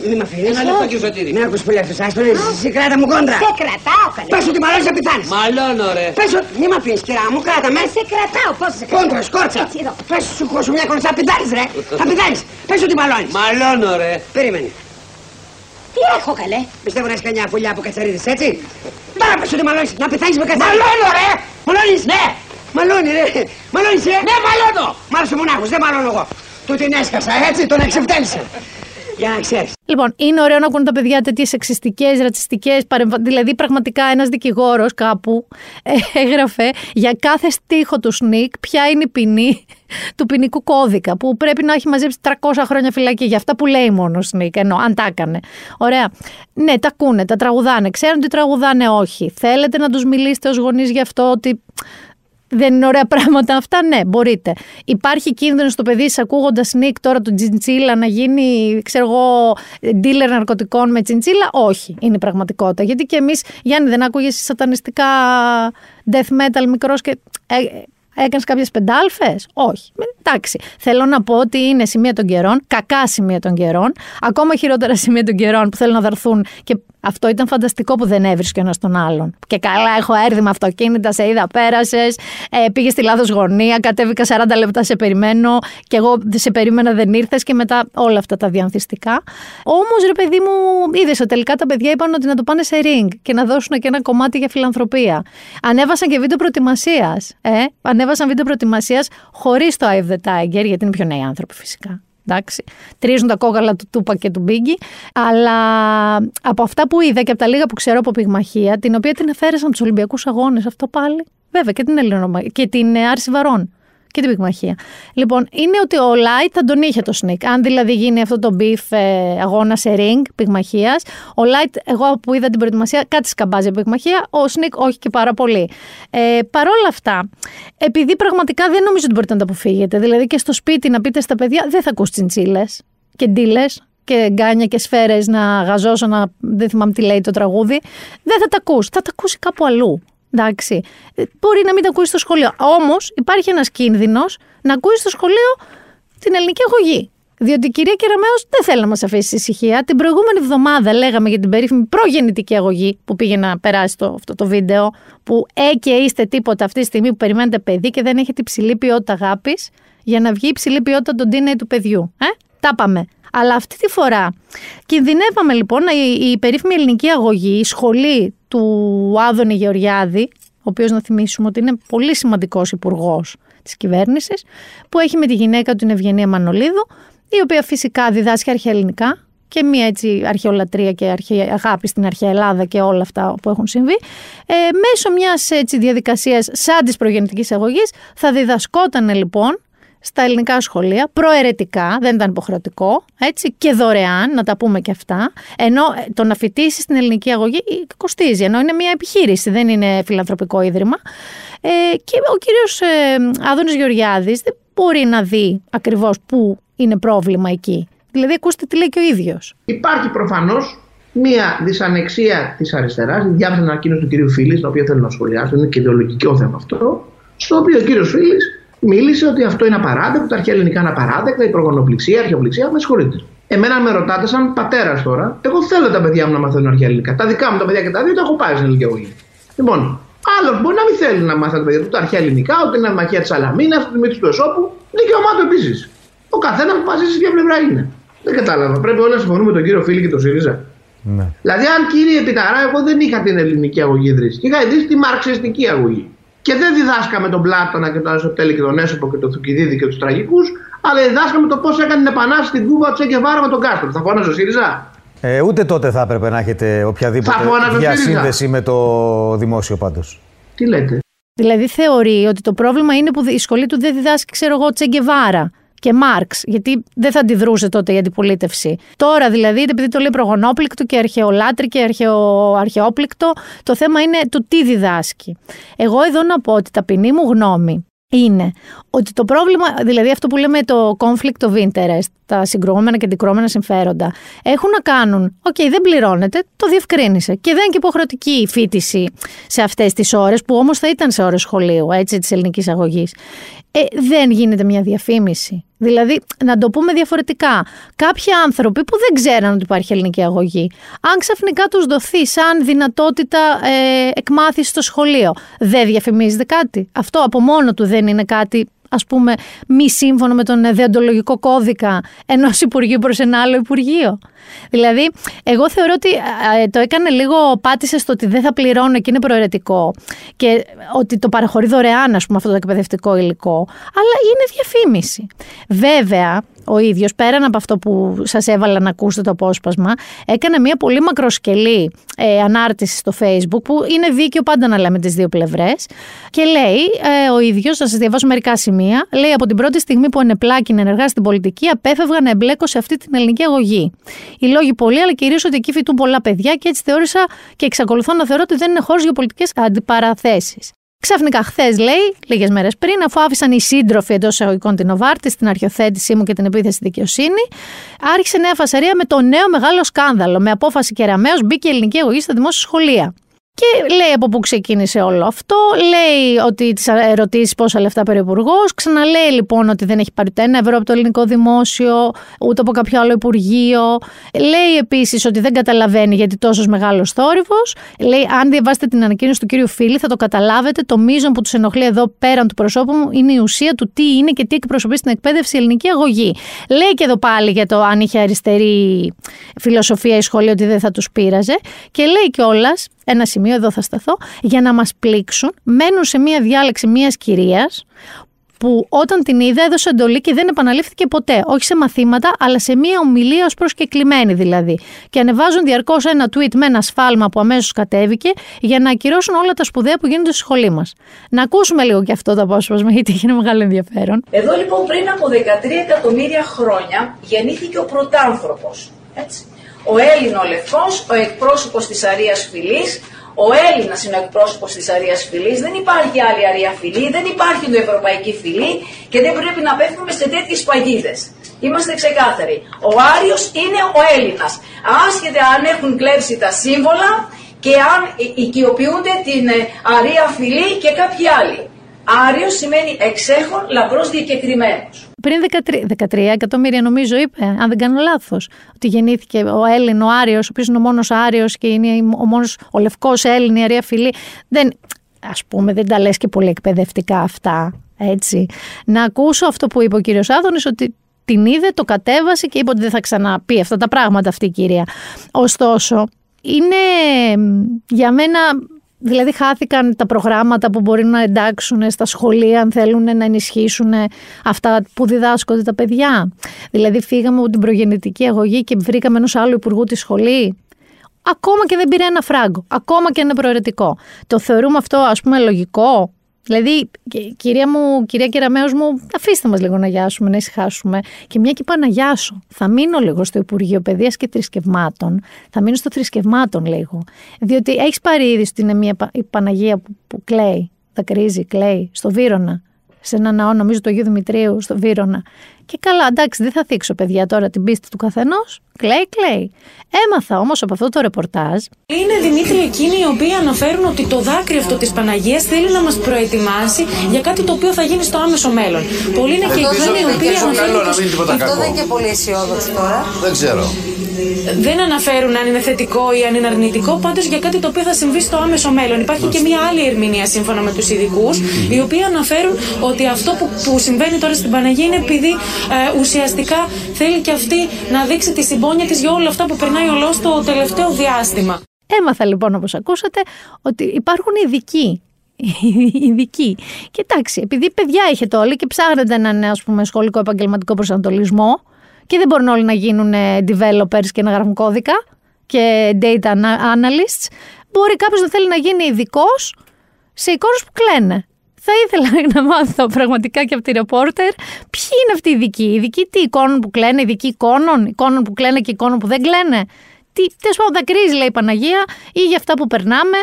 Μη μ' αφήνεις. Ένα λεπτό Κυρσοτήρη. Ναι, ακούς πολύ αυτός, άστον, σε κράτα μου κόντρα. Σε κρατάω καλέ. Πες ότι μαλώνεις να πεθάνεις. Μαλώνω ρε. Πες ότι, μη μ' αφήνεις κυρά μου, κράτα με. Σε κρατάω, πώς σε κρατάω. Κόντρα, σκόρτσα. Έτσι εδώ. Πες σου χώσου μια κόντρα, θα πεθάνεις ρε. Θα πεθάνεις. Πες ότι μαλώνεις. Μαλώνω ρε. Περίμενε. Τι έχω καλέ. Πιστεύω να έχεις κανιά φωλιά από κατσαρίδες, έτσι; Τώρα πες ότι μαλώνεις, να πεθάνεις με κατσαρίδες. Μαλώνω ρε. Μαλώνεις; Ναι. Μαλώνει ρε. Μαλώνεις ρε. Ναι μαλώνω. Μάλωσε μονάχος, δεν μαλώνω εγώ. Του την έσκασα, έτσι, τον εξευτέλισε. Για να ξέρεις. Λοιπόν, είναι ωραίο να ακούν τα παιδιά τέτοιες σεξιστικές, ρατσιστικές παρεμβάσει. Δηλαδή, πραγματικά ένας δικηγόρος κάπου ε, έγραφε για κάθε στίχο του Σνικ ποια είναι η ποινή του ποινικού κώδικα. Που πρέπει να έχει μαζέψει 300 χρόνια φυλακή για αυτά που λέει μόνο ο Σνικ. Ενώ αν τα έκανε. Ωραία. Ναι, τα ακούνε, τα τραγουδάνε. Ξέρουν τι τραγουδάνε, όχι. Θέλετε να τους μιλήσετε ως γονείς γι' αυτό ότι Δεν είναι ωραία πράγματα αυτά, ναι, μπορείτε. Υπάρχει κίνδυνος στο παιδί σα ακούγοντας Νίκ τώρα του Τζιντσίλα να γίνει, ξέρω εγώ, dealer ναρκωτικών με Τζιντσίλα. Όχι, είναι η πραγματικότητα. Γιατί και εμείς, Γιάννη, δεν άκουγες σατανιστικά death metal μικρός και. Ε, Έκανες κάποιες πεντάλφες; Όχι. Ε, Εντάξει. Θέλω να πω ότι είναι σημεία των καιρών, κακά σημεία των καιρών, ακόμα χειρότερα σημεία των καιρών που θέλουν να δαρθούν και αυτό ήταν φανταστικό που δεν έβρισκε ο ένας τον άλλον. Και καλά, έχω έρθει με αυτοκίνητα, σε είδα, πέρασες, ε, πήγες στη λάθο γωνία, κατέβηκα 40 λεπτά, σε περιμένω, και εγώ σε περίμενα, δεν ήρθες και μετά όλα αυτά τα διανθιστικά. Όμως, ρε παιδί μου, είδες τελικά τα παιδιά είπαν ότι να το πάνε σε ring και να δώσουν και ένα κομμάτι για φιλανθρωπία. Ανέβασαν και βίντεο προετοιμασίας. Ε, ανέβασαν βίντεο προετοιμασίας χωρίς το Eye of the Tiger, γιατί είναι πιο νέοι άνθρωποι φυσικά. Εντάξει. Τρίζουν τα κόκαλα του Τούπακ και του Μπίγκι. Αλλά από αυτά που είδα και από τα λίγα που ξέρω από πυγμαχία, την οποία την αφαίρεσαν απ' τους Ολυμπιακούς Αγώνες, αυτό πάλι. Βέβαια και την Ελληνομαχία και την ε, Άρση Βαρών και την πυγμαχία. Λοιπόν, είναι ότι ο Λάιτ θα τον είχε τον Σνικ. Αν δηλαδή γίνει αυτό το beef ε, αγώνα σε ring πυγμαχίας, ο Λάιτ, εγώ που είδα την προετοιμασία, κάτι σκαμπάζει πυγμαχία, ο Σνικ όχι και πάρα πολύ. Ε, Παρ' όλα αυτά, επειδή πραγματικά δεν νομίζω ότι μπορείτε να το αποφύγετε, δηλαδή και στο σπίτι να πείτε στα παιδιά, δεν θα ακούς τσιντσίλες και ντύλες και γκάνια και σφαίρες να γαζώσω, να δεν θυμάμαι τι λέει το τραγούδι. Δεν θα τα ακούς, θα τα ακούσει κάπου αλλού. Εντάξει. Ε, Μπορεί να μην τα ακούσει στο σχολείο. Όμως υπάρχει ένας κίνδυνος να ακούσει στο σχολείο την ελληνική αγωγή. Διότι η κυρία Κεραμέο δεν θέλει να μας αφήσει ησυχία. Την προηγούμενη εβδομάδα λέγαμε για την περίφημη προγεννητική αγωγή που πήγε να περάσει το, αυτό το βίντεο. Που ε και είστε τίποτα αυτή τη στιγμή που περιμένετε παιδί και δεν έχετε υψηλή ποιότητα αγάπης για να βγει υψηλή ποιότητα τον DNA του παιδιού. Ε; Τα πάμε. Αλλά αυτή τη φορά κινδυνεύαμε λοιπόν η, η περίφημη ελληνική αγωγή, η σχολή του Άδωνη Γεωργιάδη, ο οποίος να θυμίσουμε ότι είναι πολύ σημαντικός υπουργός της κυβέρνησης, που έχει με τη γυναίκα του την Ευγενία Μανολίδου, η οποία φυσικά διδάσκει αρχαία ελληνικά και μία έτσι αρχαιολατρία και αρχαία αγάπη στην αρχαία Ελλάδα και όλα αυτά που έχουν συμβεί. Ε, μέσω μιας έτσι διαδικασίας σαν της προγεννητικής αγωγής θα διδασκόταν λοιπόν στα ελληνικά σχολεία, προαιρετικά, δεν ήταν υποχρεωτικό, έτσι, και δωρεάν, να τα πούμε και αυτά. Ενώ ε, το να φοιτήσεις στην ελληνική αγωγή ε, κοστίζει, ενώ είναι μια επιχείρηση, δεν είναι φιλανθρωπικό ίδρυμα. Ε, και ο κύριος ε, Άδωνης Γεωργιάδης δεν μπορεί να δει ακριβώς πού είναι πρόβλημα εκεί. Δηλαδή, ακούστε τι λέει και ο ίδιος. Υπάρχει προφανώς μια δυσανεξία της αριστεράς. Διάβασα την ανακοίνωση του κυρίου Φίλης, το οποίο θέλω να σχολιάσω, είναι και ιδεολογικό θέμα αυτό. Στο οποίο ο κύριος Φίλης μίλησε ότι αυτό είναι απαράδεκτο, τα αρχαία ελληνικά είναι απαράδεκτα, η προγονοπληξία, η αρχαιοπληξία, με συγχωρείτε. Εμένα με ρωτάτε σαν πατέρας τώρα, εγώ θέλω τα παιδιά μου να μαθαίνουν αρχαία ελληνικά. Τα δικά μου τα παιδιά και τα δύο τα έχω πάρει στην ελληνική αγωγή. Λοιπόν, άλλο μπορεί να μην θέλει να μάθει τα παιδιά του τα αρχαία ελληνικά, ότι είναι μαχία της Αλαμίνα, τη μύτη του Εσώπου, δικαίωμά του επίσης. Ο καθένας αποφασίσει ποια πλευρά είναι. Δεν κατάλαβα. Πρέπει όλοι να συμφωνούμε με τον κύριο Φίλη και τον ΣΥΡΙΖΑ. Ναι. Δηλαδή, αν κύριε Πιταρά, εγώ δεν είχα την ελληνική αγωγή ιδρύσει. Είχα ιδρύσει τη μαρξιστική αγωγή. Και δεν διδάσκαμε τον Πλάτωνα και τον Αριστοτέλη και τον Έσοπο και τον Θουκυδίδη και τους τραγικούς, αλλά διδάσκαμε το πώς έκανε την επανάσταση στην Κούβα του Τσέκεβάρα με τον Κάστρο. Θα φώναζε ο ΣΥΡΙΖΑ; Ε, ούτε τότε θα έπρεπε να έχετε οποιαδήποτε Θα φώναζε ο διασύνδεση με το δημόσιο πάντως. Τι λέτε; Δηλαδή θεωρεί ότι το πρόβλημα είναι που η σχολή του δεν διδάσκει, ξέρω εγώ, Τσε Γκεβάρα και Μαρξ, γιατί δεν θα αντιδρούσε τότε η αντιπολίτευση. Τώρα δηλαδή, επειδή το λέει προγονόπληκτο και αρχαιολάτρη και αρχαιο, αρχαιόπληκτο, το θέμα είναι το τι διδάσκει. Εγώ εδώ να πω ότι ταπεινή μου γνώμη είναι ότι το πρόβλημα, δηλαδή αυτό που λέμε το conflict of interest, τα συγκρουόμενα και αντικρουόμενα συμφέροντα, έχουν να κάνουν, οκ, δεν πληρώνεται, το διευκρίνησε. Και δεν είναι και υποχρεωτική η φοίτηση σε αυτές τις ώρες, που όμως θα ήταν σε ώρες σχολείου, έτσι, της ελληνικής αγωγής. Ε, δεν γίνεται μια διαφήμιση. Δηλαδή, να το πούμε διαφορετικά. Κάποιοι άνθρωποι που δεν ξέραν ότι υπάρχει ελληνική αγωγή, αν ξαφνικά τους δοθεί σαν δυνατότητα ε, εκμάθησης στο σχολείο, δεν διαφημίζεται κάτι. Αυτό από μόνο του δεν είναι κάτι ας πούμε μη σύμφωνο με τον δεοντολογικό κώδικα ενός Υπουργείου προς ένα άλλο Υπουργείο. Δηλαδή, εγώ θεωρώ ότι ε, το έκανε λίγο, πάτησε στο ότι δεν θα πληρώνω και είναι προαιρετικό και ότι το παραχωρεί δωρεάν, ας πούμε, αυτό το εκπαιδευτικό υλικό, αλλά είναι διαφήμιση. Βέβαια, ο ίδιος, πέραν από αυτό που σας έβαλα να ακούσετε το απόσπασμα, έκανε μια πολύ μακροσκελή ε, ανάρτηση στο facebook που είναι δίκαιο πάντα να λέμε τις δύο πλευρές και λέει ε, ο ίδιος, θα σας διαβάσω μερικά σημεία, λέει από την πρώτη στιγμή που ενεπλάκη να ενεργά στην πολιτική απέφευγα να εμπλέκω σε αυτή την ελληνική αγωγή. Οι λόγοι πολλοί, αλλά κυρίως ότι εκεί φοιτούν πολλά παιδιά και έτσι θεώρησα και εξακολουθώ να θεωρώ ότι δεν είναι χώρος για πολιτικές αντιπαραθέσεις. Ξαφνικά, χθες λέει, λίγες μέρες πριν, αφού άφησαν οι σύντροφοι εντός εισαγωγικών την Οβάρτη στην αρχιοθέτησή μου και την επίθεση στη δικαιοσύνη, άρχισε νέα φασαρία με το νέο μεγάλο σκάνδαλο. Με απόφαση κεραμαίο μπήκε η ελληνική αγωγή στα δημόσια σχολεία. Και λέει από πού ξεκίνησε όλο αυτό. Λέει ότι τις ερωτήσεις πόσα λεφτά παίρνει ο Υπουργός. Ξαναλέει λοιπόν ότι δεν έχει πάρει ούτε ένα ευρώ από το ελληνικό δημόσιο, ούτε από κάποιο άλλο Υπουργείο. Λέει επίσης ότι δεν καταλαβαίνει γιατί τόσος μεγάλος θόρυβος. Λέει, αν διαβάσετε την ανακοίνωση του κύριου Φίλη, θα το καταλάβετε. Το μείζον που τους ενοχλεί εδώ πέραν του προσώπου μου είναι η ουσία του τι είναι και τι εκπροσωπεί στην εκπαίδευση η ελληνική αγωγή. Λέει και εδώ πάλι για το αν είχε αριστερή φιλοσοφία η σχολή ότι δεν θα τους πείραζε. Και λέει κιόλας, ένα σημείο, εδώ θα σταθώ, για να μας πλήξουν, μένουν σε μία διάλεξη μίας κυρίας που όταν την είδα έδωσε εντολή και δεν επαναλήφθηκε ποτέ. Όχι σε μαθήματα, αλλά σε μία ομιλία ως προσκεκλημένη δηλαδή. Και ανεβάζουν διαρκώς ένα tweet με ένα σφάλμα που αμέσως κατέβηκε για να ακυρώσουν όλα τα σπουδαία που γίνονται στη σχολή μας. Να ακούσουμε λίγο και αυτό το απόσπασμα, γιατί έχει ένα μεγάλο ενδιαφέρον. Εδώ λοιπόν πριν από 13 εκατομμύρια χρόνια γεννήθηκε ο πρωτάνθρωπος. Έτσι. Ο Έλληνο Λευκός, ο εκπρόσωπος της Αρίας Φυλής, ο Έλληνας είναι ο εκπρόσωπος της Αρίας Φυλή, δεν υπάρχει άλλη Αρία Φυλή, δεν υπάρχει η Ευρωπαϊκή Φυλή και δεν πρέπει να πέφτουμε σε τέτοιες παγίδες. Είμαστε ξεκάθαροι. Ο Άριος είναι ο Έλληνας. Άσχετα αν έχουν κλέψει τα σύμβολα και αν οικειοποιούνται την ε, Αρία Φυλή και κάποιοι άλλοι. Άριος σημαίνει εξέχον λαμπρός διακεκριμένος. Πριν 13, 13 εκατομμύρια νομίζω είπε, αν δεν κάνω λάθος, ότι γεννήθηκε ο Έλλην, ο Άριος, ο οποίος είναι ο μόνος Άριος και είναι ο μόνος ο λευκός Έλλην, η Αρία Φιλή. Δεν, ας πούμε, δεν τα λες και πολύ εκπαιδευτικά αυτά, έτσι. Να ακούσω αυτό που είπε ο κύριος Άδωνης, ότι την είδε, το κατέβασε και είπε ότι δεν θα ξαναπεί αυτά τα πράγματα αυτή η κυρία. Ωστόσο, είναι για μένα Δηλαδή χάθηκαν τα προγράμματα που μπορεί να εντάξουν στα σχολεία αν θέλουν να ενισχύσουν αυτά που διδάσκονται τα παιδιά. Δηλαδή φύγαμε από την προγεννητική αγωγή και βρήκαμε ενός άλλου υπουργού τη σχολή. Ακόμα και δεν πήρε ένα φράγκο. Ακόμα και είναι προαιρετικό. Το θεωρούμε αυτό ας πούμε λογικό; Δηλαδή, κυρία μου, κυρία Κεραμέως μου, αφήστε μας λίγο να γιάσουμε, να ησυχάσουμε. Και μια και είπα να γιάσω. Θα μείνω λίγο στο Υπουργείο Παιδείας και Θρησκευμάτων. Θα μείνω στο Θρησκευμάτων λίγο. Διότι έχεις πάρει ήδη ότι είναι μια η Παναγία που, που κλαίει, κρίζει, κλαίει, στο Βύρονα. Σε ένα ναό, νομίζω, του Αγίου Δημητρίου, στο Βύρονα. Και καλά, εντάξει, δεν θα θίξω παιδιά τώρα την πίστη του καθενός. Κλαίει, κλαίει. Έμαθα όμως από αυτό το ρεπορτάζ. Είναι Δημήτρη εκείνοι οι οποίοι αναφέρουν ότι το δάκρυ αυτό της Παναγίας θέλει να μας προετοιμάσει για κάτι το οποίο θα γίνει στο άμεσο μέλλον. Πολλοί είναι και εκείνοι οι οποίοι αναφέρουν. Αυτό δεν είναι και πολύ αισιόδοξο τώρα. Δεν ξέρω δεν αναφέρουν αν είναι θετικό ή αν είναι αρνητικό, πάντως για κάτι το οποίο θα συμβεί στο άμεσο μέλλον. Υπάρχει και μια άλλη ερμηνεία σύμφωνα με τους ειδικούς, οι οποίοι αναφέρουν ότι αυτό που, που συμβαίνει τώρα στην Παναγία είναι επειδή ε, ουσιαστικά θέλει και αυτή να δείξει τη συμπόνια της για όλα αυτά που περνάει ο λαό το τελευταίο διάστημα. Έμαθα λοιπόν όπως ακούσατε ότι υπάρχουν ειδικοί ειδικοί. Και εντάξει, επειδή παιδιά έχετε όλοι και ψάχνετε έναν ας πούμε, σχολικό επαγγελματικό προσανατολισμό, και δεν μπορούν όλοι να γίνουν ε, developers και να γράφουν κώδικα και data analysts. Μπορεί κάποιος να θέλει να γίνει ειδικός σε εικόνες που κλαίνε. Θα ήθελα να μάθω πραγματικά και από τη ρεπόρτερ ποιοι είναι αυτοί οι ειδικοί. Ειδικοί τι εικόνων που κλαίνε, ειδικοί εικόνων, εικόνων που κλαίνε και εικόνων που δεν κλαίνε. Τι, τέλος πάντων, δακρύζει, λέει η Παναγία, ή για αυτά που περνάμε,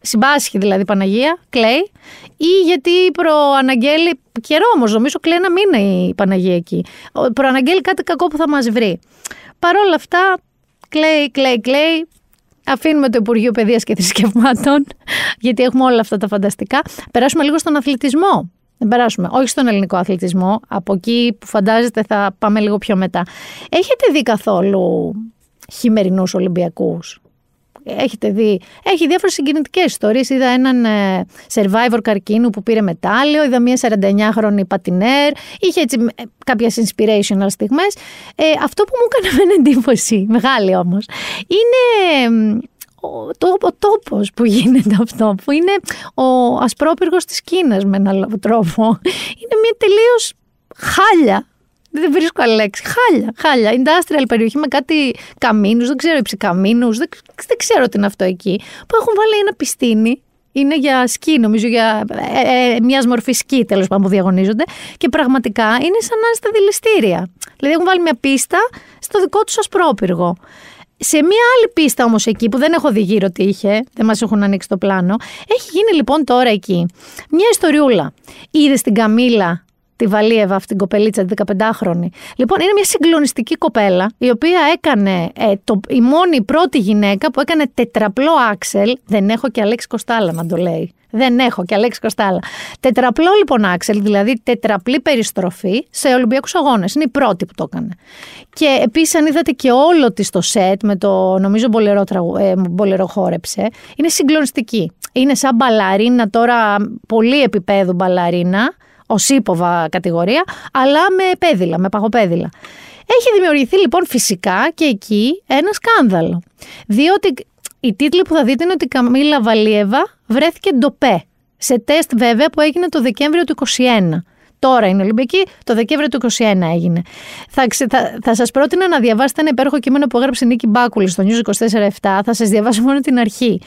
συμπάσχει δηλαδή η Παναγία, κλαίει, ή γιατί προαναγγέλει, καιρό όμως νομίζω κλαίει ένα μήνα η Παναγία εκεί, προαναγγέλει κάτι κακό που θα μας βρει. Παρ' όλα αυτά, κλαίει, κλαίει, κλαίει, αφήνουμε το Υπουργείο Παιδείας και Θρησκευμάτων, γιατί έχουμε όλα αυτά τα φανταστικά. Περάσουμε λίγο στον αθλητισμό. Δεν περάσουμε. Όχι στον ελληνικό αθλητισμό. Από εκεί που φαντάζεστε θα πάμε λίγο πιο μετά. Έχετε δει καθόλου χειμερινούς Ολυμπιακούς; Έχετε δει. Έχει διάφορες συγκινητικές ιστορίες. Είδα έναν ε, survivor καρκίνου που πήρε μετάλλιο, είδα μια 49χρονη πατινέρ. Είχε έτσι ε, κάποιες inspirational στιγμές. Ε, αυτό που μου έκανε με εντύπωση, μεγάλη όμως, είναι ο, το, ο τόπος που γίνεται αυτό, που είναι ο ασπρόπυργος της Κίνας με έναν τρόπο. Είναι μια τελείως χάλια δεν βρίσκω άλλη λέξη. Χάλια, χάλια. Industrial περιοχή με κάτι καμίνους, δεν ξέρω υψηκαμίνου, δεν, δεν ξέρω τι είναι αυτό εκεί. Που έχουν βάλει ένα πιστίνι είναι για σκι, νομίζω, για ε, ε, μιας μορφής σκι τέλος πάντων που διαγωνίζονται. Και πραγματικά είναι σαν να είναι στα δηληστήρια. Δηλαδή έχουν βάλει μια πίστα στο δικό τους ασπρόπυργο. Σε μία άλλη πίστα όμως εκεί που δεν έχω δει γύρω τι είχε, δεν μας έχουν ανοίξει το πλάνο, έχει γίνει λοιπόν τώρα εκεί μια ιστοριούλα. Είδες την Καμίλα τη Βαλίεβα, αυτή την κοπελίτσα, τη 15χρονη. Λοιπόν, είναι μια συγκλονιστική κοπέλα, η οποία έκανε ε, το, η μόνη πρώτη γυναίκα που έκανε τετραπλό άξελ. Δεν έχω και Αλέξη Κοστάλα να το λέει. Δεν έχω και Αλέξη Κοστάλα. Τετραπλό λοιπόν άξελ, δηλαδή τετραπλή περιστροφή σε Ολυμπιακούς Αγώνες. Είναι η πρώτη που το έκανε. Και επίσης, αν είδατε και όλο της το σετ με το νομίζω μπολερό, τραγου, ε, μπολερό χόρεψε, είναι συγκλονιστική. Είναι σαν μπαλαρίνα τώρα, πολύ επίπεδου μπαλαρίνα ως ύποβα κατηγορία, αλλά με πέδιλα, με παγοπέδιλα. Έχει δημιουργηθεί λοιπόν φυσικά και εκεί ένα σκάνδαλο. Διότι οι τίτλοι που θα δείτε είναι ότι η Καμίλα Βαλίεβα βρέθηκε ντοπέ. Σε τεστ βέβαια που έγινε το Δεκέμβριο του 2021. Τώρα είναι Ολυμπιακή, το Δεκέμβριο του 2021 έγινε. Θα, θα, θα σας πρότεινα να διαβάσετε ένα υπέροχο κείμενο που έγραψε η Νίκη Μπάκουλη στο News 24-7. Θα σας διαβάσω μόνο την αρχή.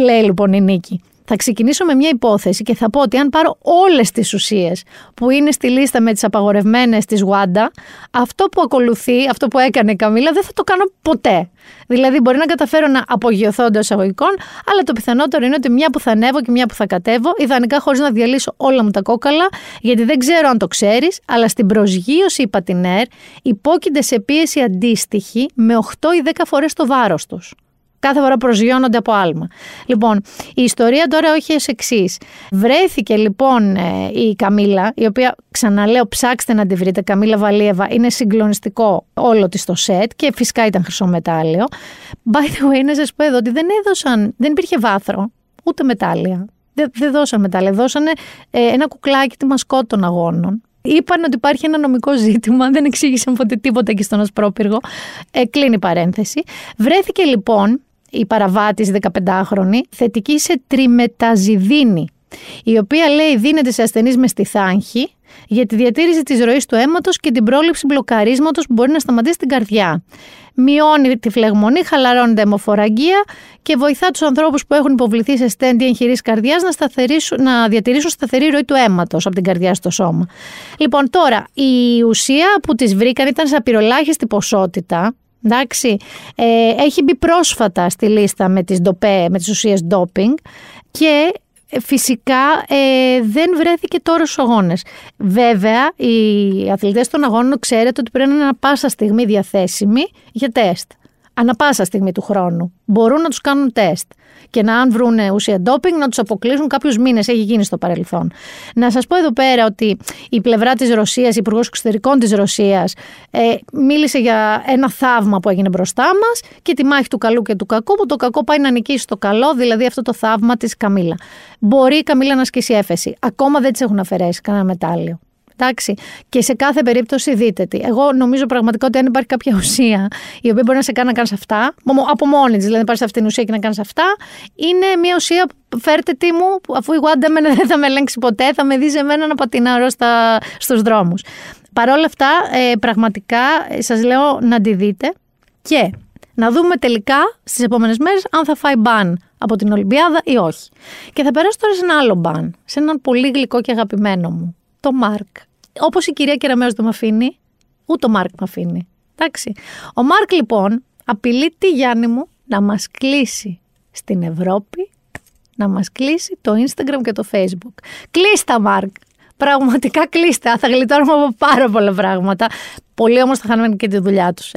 Λέει λοιπόν η Νίκη. Θα ξεκινήσω με μια υπόθεση και θα πω ότι αν πάρω όλες τις ουσίες που είναι στη λίστα με τις απαγορευμένες της Γουάντα, αυτό που ακολουθεί, αυτό που έκανε η Καμίλα, δεν θα το κάνω ποτέ. Δηλαδή, μπορεί να καταφέρω να απογειωθώ εντός εισαγωγικών, αλλά το πιθανότερο είναι ότι μια που θα ανέβω και μια που θα κατέβω, ιδανικά χωρίς να διαλύσω όλα μου τα κόκαλα, γιατί δεν ξέρω αν το ξέρεις, αλλά στην προσγείωση οι πατινέρ υπόκεινται σε πίεση αντίστοιχη με 8 ή 10 φορές το βάρος τους κάθε φορά προσγειώνονται από άλμα. Λοιπόν, η ιστορία τώρα όχι ως εξής. Βρέθηκε λοιπόν ε, η Καμίλα, η οποία ξαναλέω ψάξτε να τη βρείτε, Καμίλα Βαλίεβα, είναι συγκλονιστικό όλο της το σετ και φυσικά ήταν χρυσό μετάλλιο. By the way, να σας πω εδώ ότι δεν έδωσαν, δεν υπήρχε βάθρο, ούτε μετάλλια. Δεν, δεν δώσαν μετάλλια, δώσανε ε, ένα κουκλάκι τη μασκότ των αγώνων. Είπαν ότι υπάρχει ένα νομικό ζήτημα, δεν εξήγησαν ποτέ τίποτα εκεί στον Ασπρόπυργο. Ε, κλείνει η παρένθεση. Βρέθηκε λοιπόν η παραβάτης 15χρονη, θετική σε τριμεταζιδίνη, η οποία λέει δίνεται σε ασθενείς με στιθάγχη για τη διατήρηση της ροής του αίματος και την πρόληψη μπλοκαρίσματος που μπορεί να σταματήσει την καρδιά. Μειώνει τη φλεγμονή, χαλαρώνει τα αιμοφοραγγεία και βοηθά τους ανθρώπους που έχουν υποβληθεί σε στέντη εγχειρής καρδιάς να, να διατηρήσουν σταθερή ροή του αίματος από την καρδιά στο σώμα. Λοιπόν, τώρα η ουσία που τις βρήκαν ήταν σε απειρολάχιστη ποσότητα, Εντάξει, ε, έχει μπει πρόσφατα στη λίστα με τις, ντοπέ, με τις ουσίες doping και ε, φυσικά ε, δεν βρέθηκε τώρα στους αγώνες. Βέβαια, οι αθλητές των αγώνων ξέρετε ότι πρέπει να είναι ανα πάσα στιγμή διαθέσιμοι για τεστ. Ανα πάσα στιγμή του χρόνου. Μπορούν να τους κάνουν τεστ και να αν βρουν ουσία ντόπινγκ να τους αποκλείσουν κάποιους μήνες. Έχει γίνει στο παρελθόν. Να σας πω εδώ πέρα ότι η πλευρά της Ρωσίας, η Υπουργός Εξωτερικών της Ρωσίας, ε, μίλησε για ένα θαύμα που έγινε μπροστά μας και τη μάχη του καλού και του κακού, που το κακό πάει να νικήσει το καλό, δηλαδή αυτό το θαύμα της Καμίλα. Μπορεί η Καμίλα να ασκήσει έφεση. Ακόμα δεν της έχουν αφαιρέσει κανένα μετάλλιο. Εντάξει. Και σε κάθε περίπτωση δείτε τι. Εγώ νομίζω πραγματικά ότι αν υπάρχει κάποια ουσία η οποία μπορεί να σε κάνει να κάνεις αυτά, από μόνη της, δηλαδή να πάρεις αυτή την ουσία και να κάνεις αυτά, είναι μια ουσία που φέρτε τι μου, αφού η Γουάντα δεν θα με ελέγξεις ποτέ, θα με δεις σε μένα να πατινάρω στους δρόμους. Παρ' όλα αυτά, ε, πραγματικά ε, σας λέω να τη δείτε και να δούμε τελικά στις επόμενες μέρες αν θα φάει μπαν από την Ολυμπιάδα ή όχι. Και θα περάσω τώρα σε ένα άλλο ban, σε έναν πολύ γλυκό και αγαπημένο μου, το Μάρκ. Όπως η κυρία Κεραμέως δεν με αφήνει, ούτε ο Μάρκ με αφήνει. Εντάξει. Ο Μάρκ λοιπόν απειλεί τη Γιάννη μου να μας κλείσει στην Ευρώπη, να μας κλείσει το Instagram και το Facebook. Κλείσ' τα Μάρκ. Πραγματικά κλείσ' τα. Θα γλιτώνουμε από πάρα πολλά πράγματα. Πολλοί όμως θα χάνουμε και τη δουλειά τους.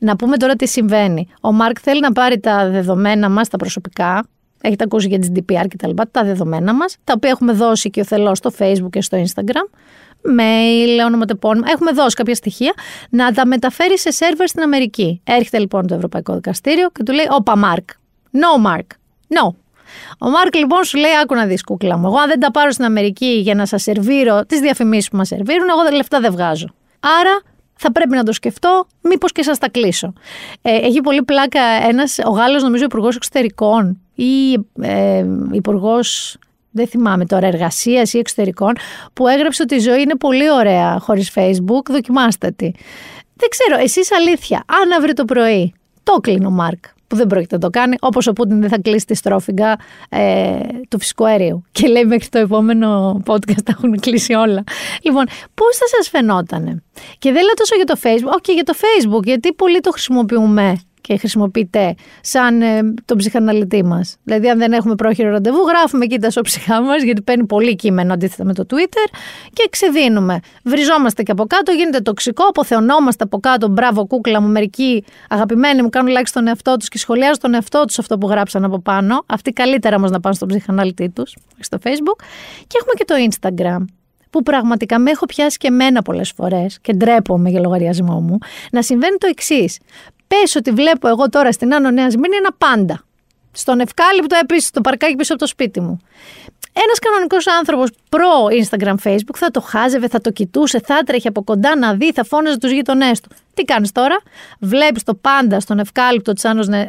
Να πούμε τώρα τι συμβαίνει. Ο Μάρκ θέλει να πάρει τα δεδομένα μας, τα προσωπικά, έχετε ακούσει για τις DPR και τα λοιπά, τα δεδομένα μας, τα οποία έχουμε δώσει και ο θελός στο Facebook και στο Instagram, mail, ονοματεπώνυμα, έχουμε δώσει κάποια στοιχεία, να τα μεταφέρει σε σερβερ στην Αμερική. Έρχεται λοιπόν το Ευρωπαϊκό Δικαστήριο και του λέει, όπα Μάρκ, no Mark, no. Ο Μάρκ λοιπόν σου λέει: Άκου να δεις κούκλα μου. Εγώ, αν δεν τα πάρω στην Αμερική για να σας σερβίρω τις διαφημίσεις που μας σερβίρουν, εγώ λεφτά δεν βγάζω. Άρα θα πρέπει να το σκεφτώ, μήπως και σας τα κλείσω. Ε, έχει πολύ πλάκα ένας, ο Γάλλος, νομίζω, υπουργός εξωτερικών ή ε, υπουργός δεν θυμάμαι τώρα, εργασίας ή εξωτερικών, που έγραψε ότι η ζωή είναι πολύ ωραία χωρίς Facebook. Δοκιμάστε τη. Δεν ξέρω, εσείς αλήθεια, αν αύριο το πρωί το κλείνει ο Μάρκ, που δεν πρόκειται να το κάνει, όπως ο Πούτιν δεν θα κλείσει τη στρόφιγγα ε, του φυσικού αερίου. Και λέει μέχρι το επόμενο podcast τα έχουν κλείσει όλα. Λοιπόν, πώς θα σας φαινότανε; Και δεν λέω τόσο για το Facebook, όχι και για το Facebook, γιατί πολλοί το χρησιμοποιούμε και χρησιμοποιείται σαν ε, τον ψυχαναλυτή μας. Δηλαδή, αν δεν έχουμε πρόχειρο ραντεβού, γράφουμε εκεί τα σώψυχά μας, γιατί παίρνει πολύ κείμενο αντίθετα με το Twitter και ξεδίνουμε. Βριζόμαστε και από κάτω, γίνεται τοξικό, αποθεωνόμαστε από κάτω. Μπράβο, κούκλα μου. Μερικοί αγαπημένοι μου κάνουν like στον εαυτό τους και σχολιάζουν τον εαυτό τους αυτό που γράψαν από πάνω. Αυτοί καλύτερα όμως να πάνε στον ψυχαναλυτή τους, στο Facebook. Και έχουμε και το Instagram που πραγματικά με έχω πιάσει και εμένα πολλές φορές και ντρέπομαι για λογαριασμό μου, να συμβαίνει το εξής. Πες ότι βλέπω εγώ τώρα στην Άνω Νέας Σμύρνη ένα πάντα. Στον ευκάλυπτο επίσης, στο παρκάκι πίσω από το σπίτι μου. Ένας κανονικός άνθρωπος προ Instagram Facebook θα το χάζευε, θα το κοιτούσε, θα τρέχει από κοντά να δει, θα φώναζε τους γείτονέ του. Τι κάνεις τώρα, βλέπεις το πάντα στον ευκάλυπτο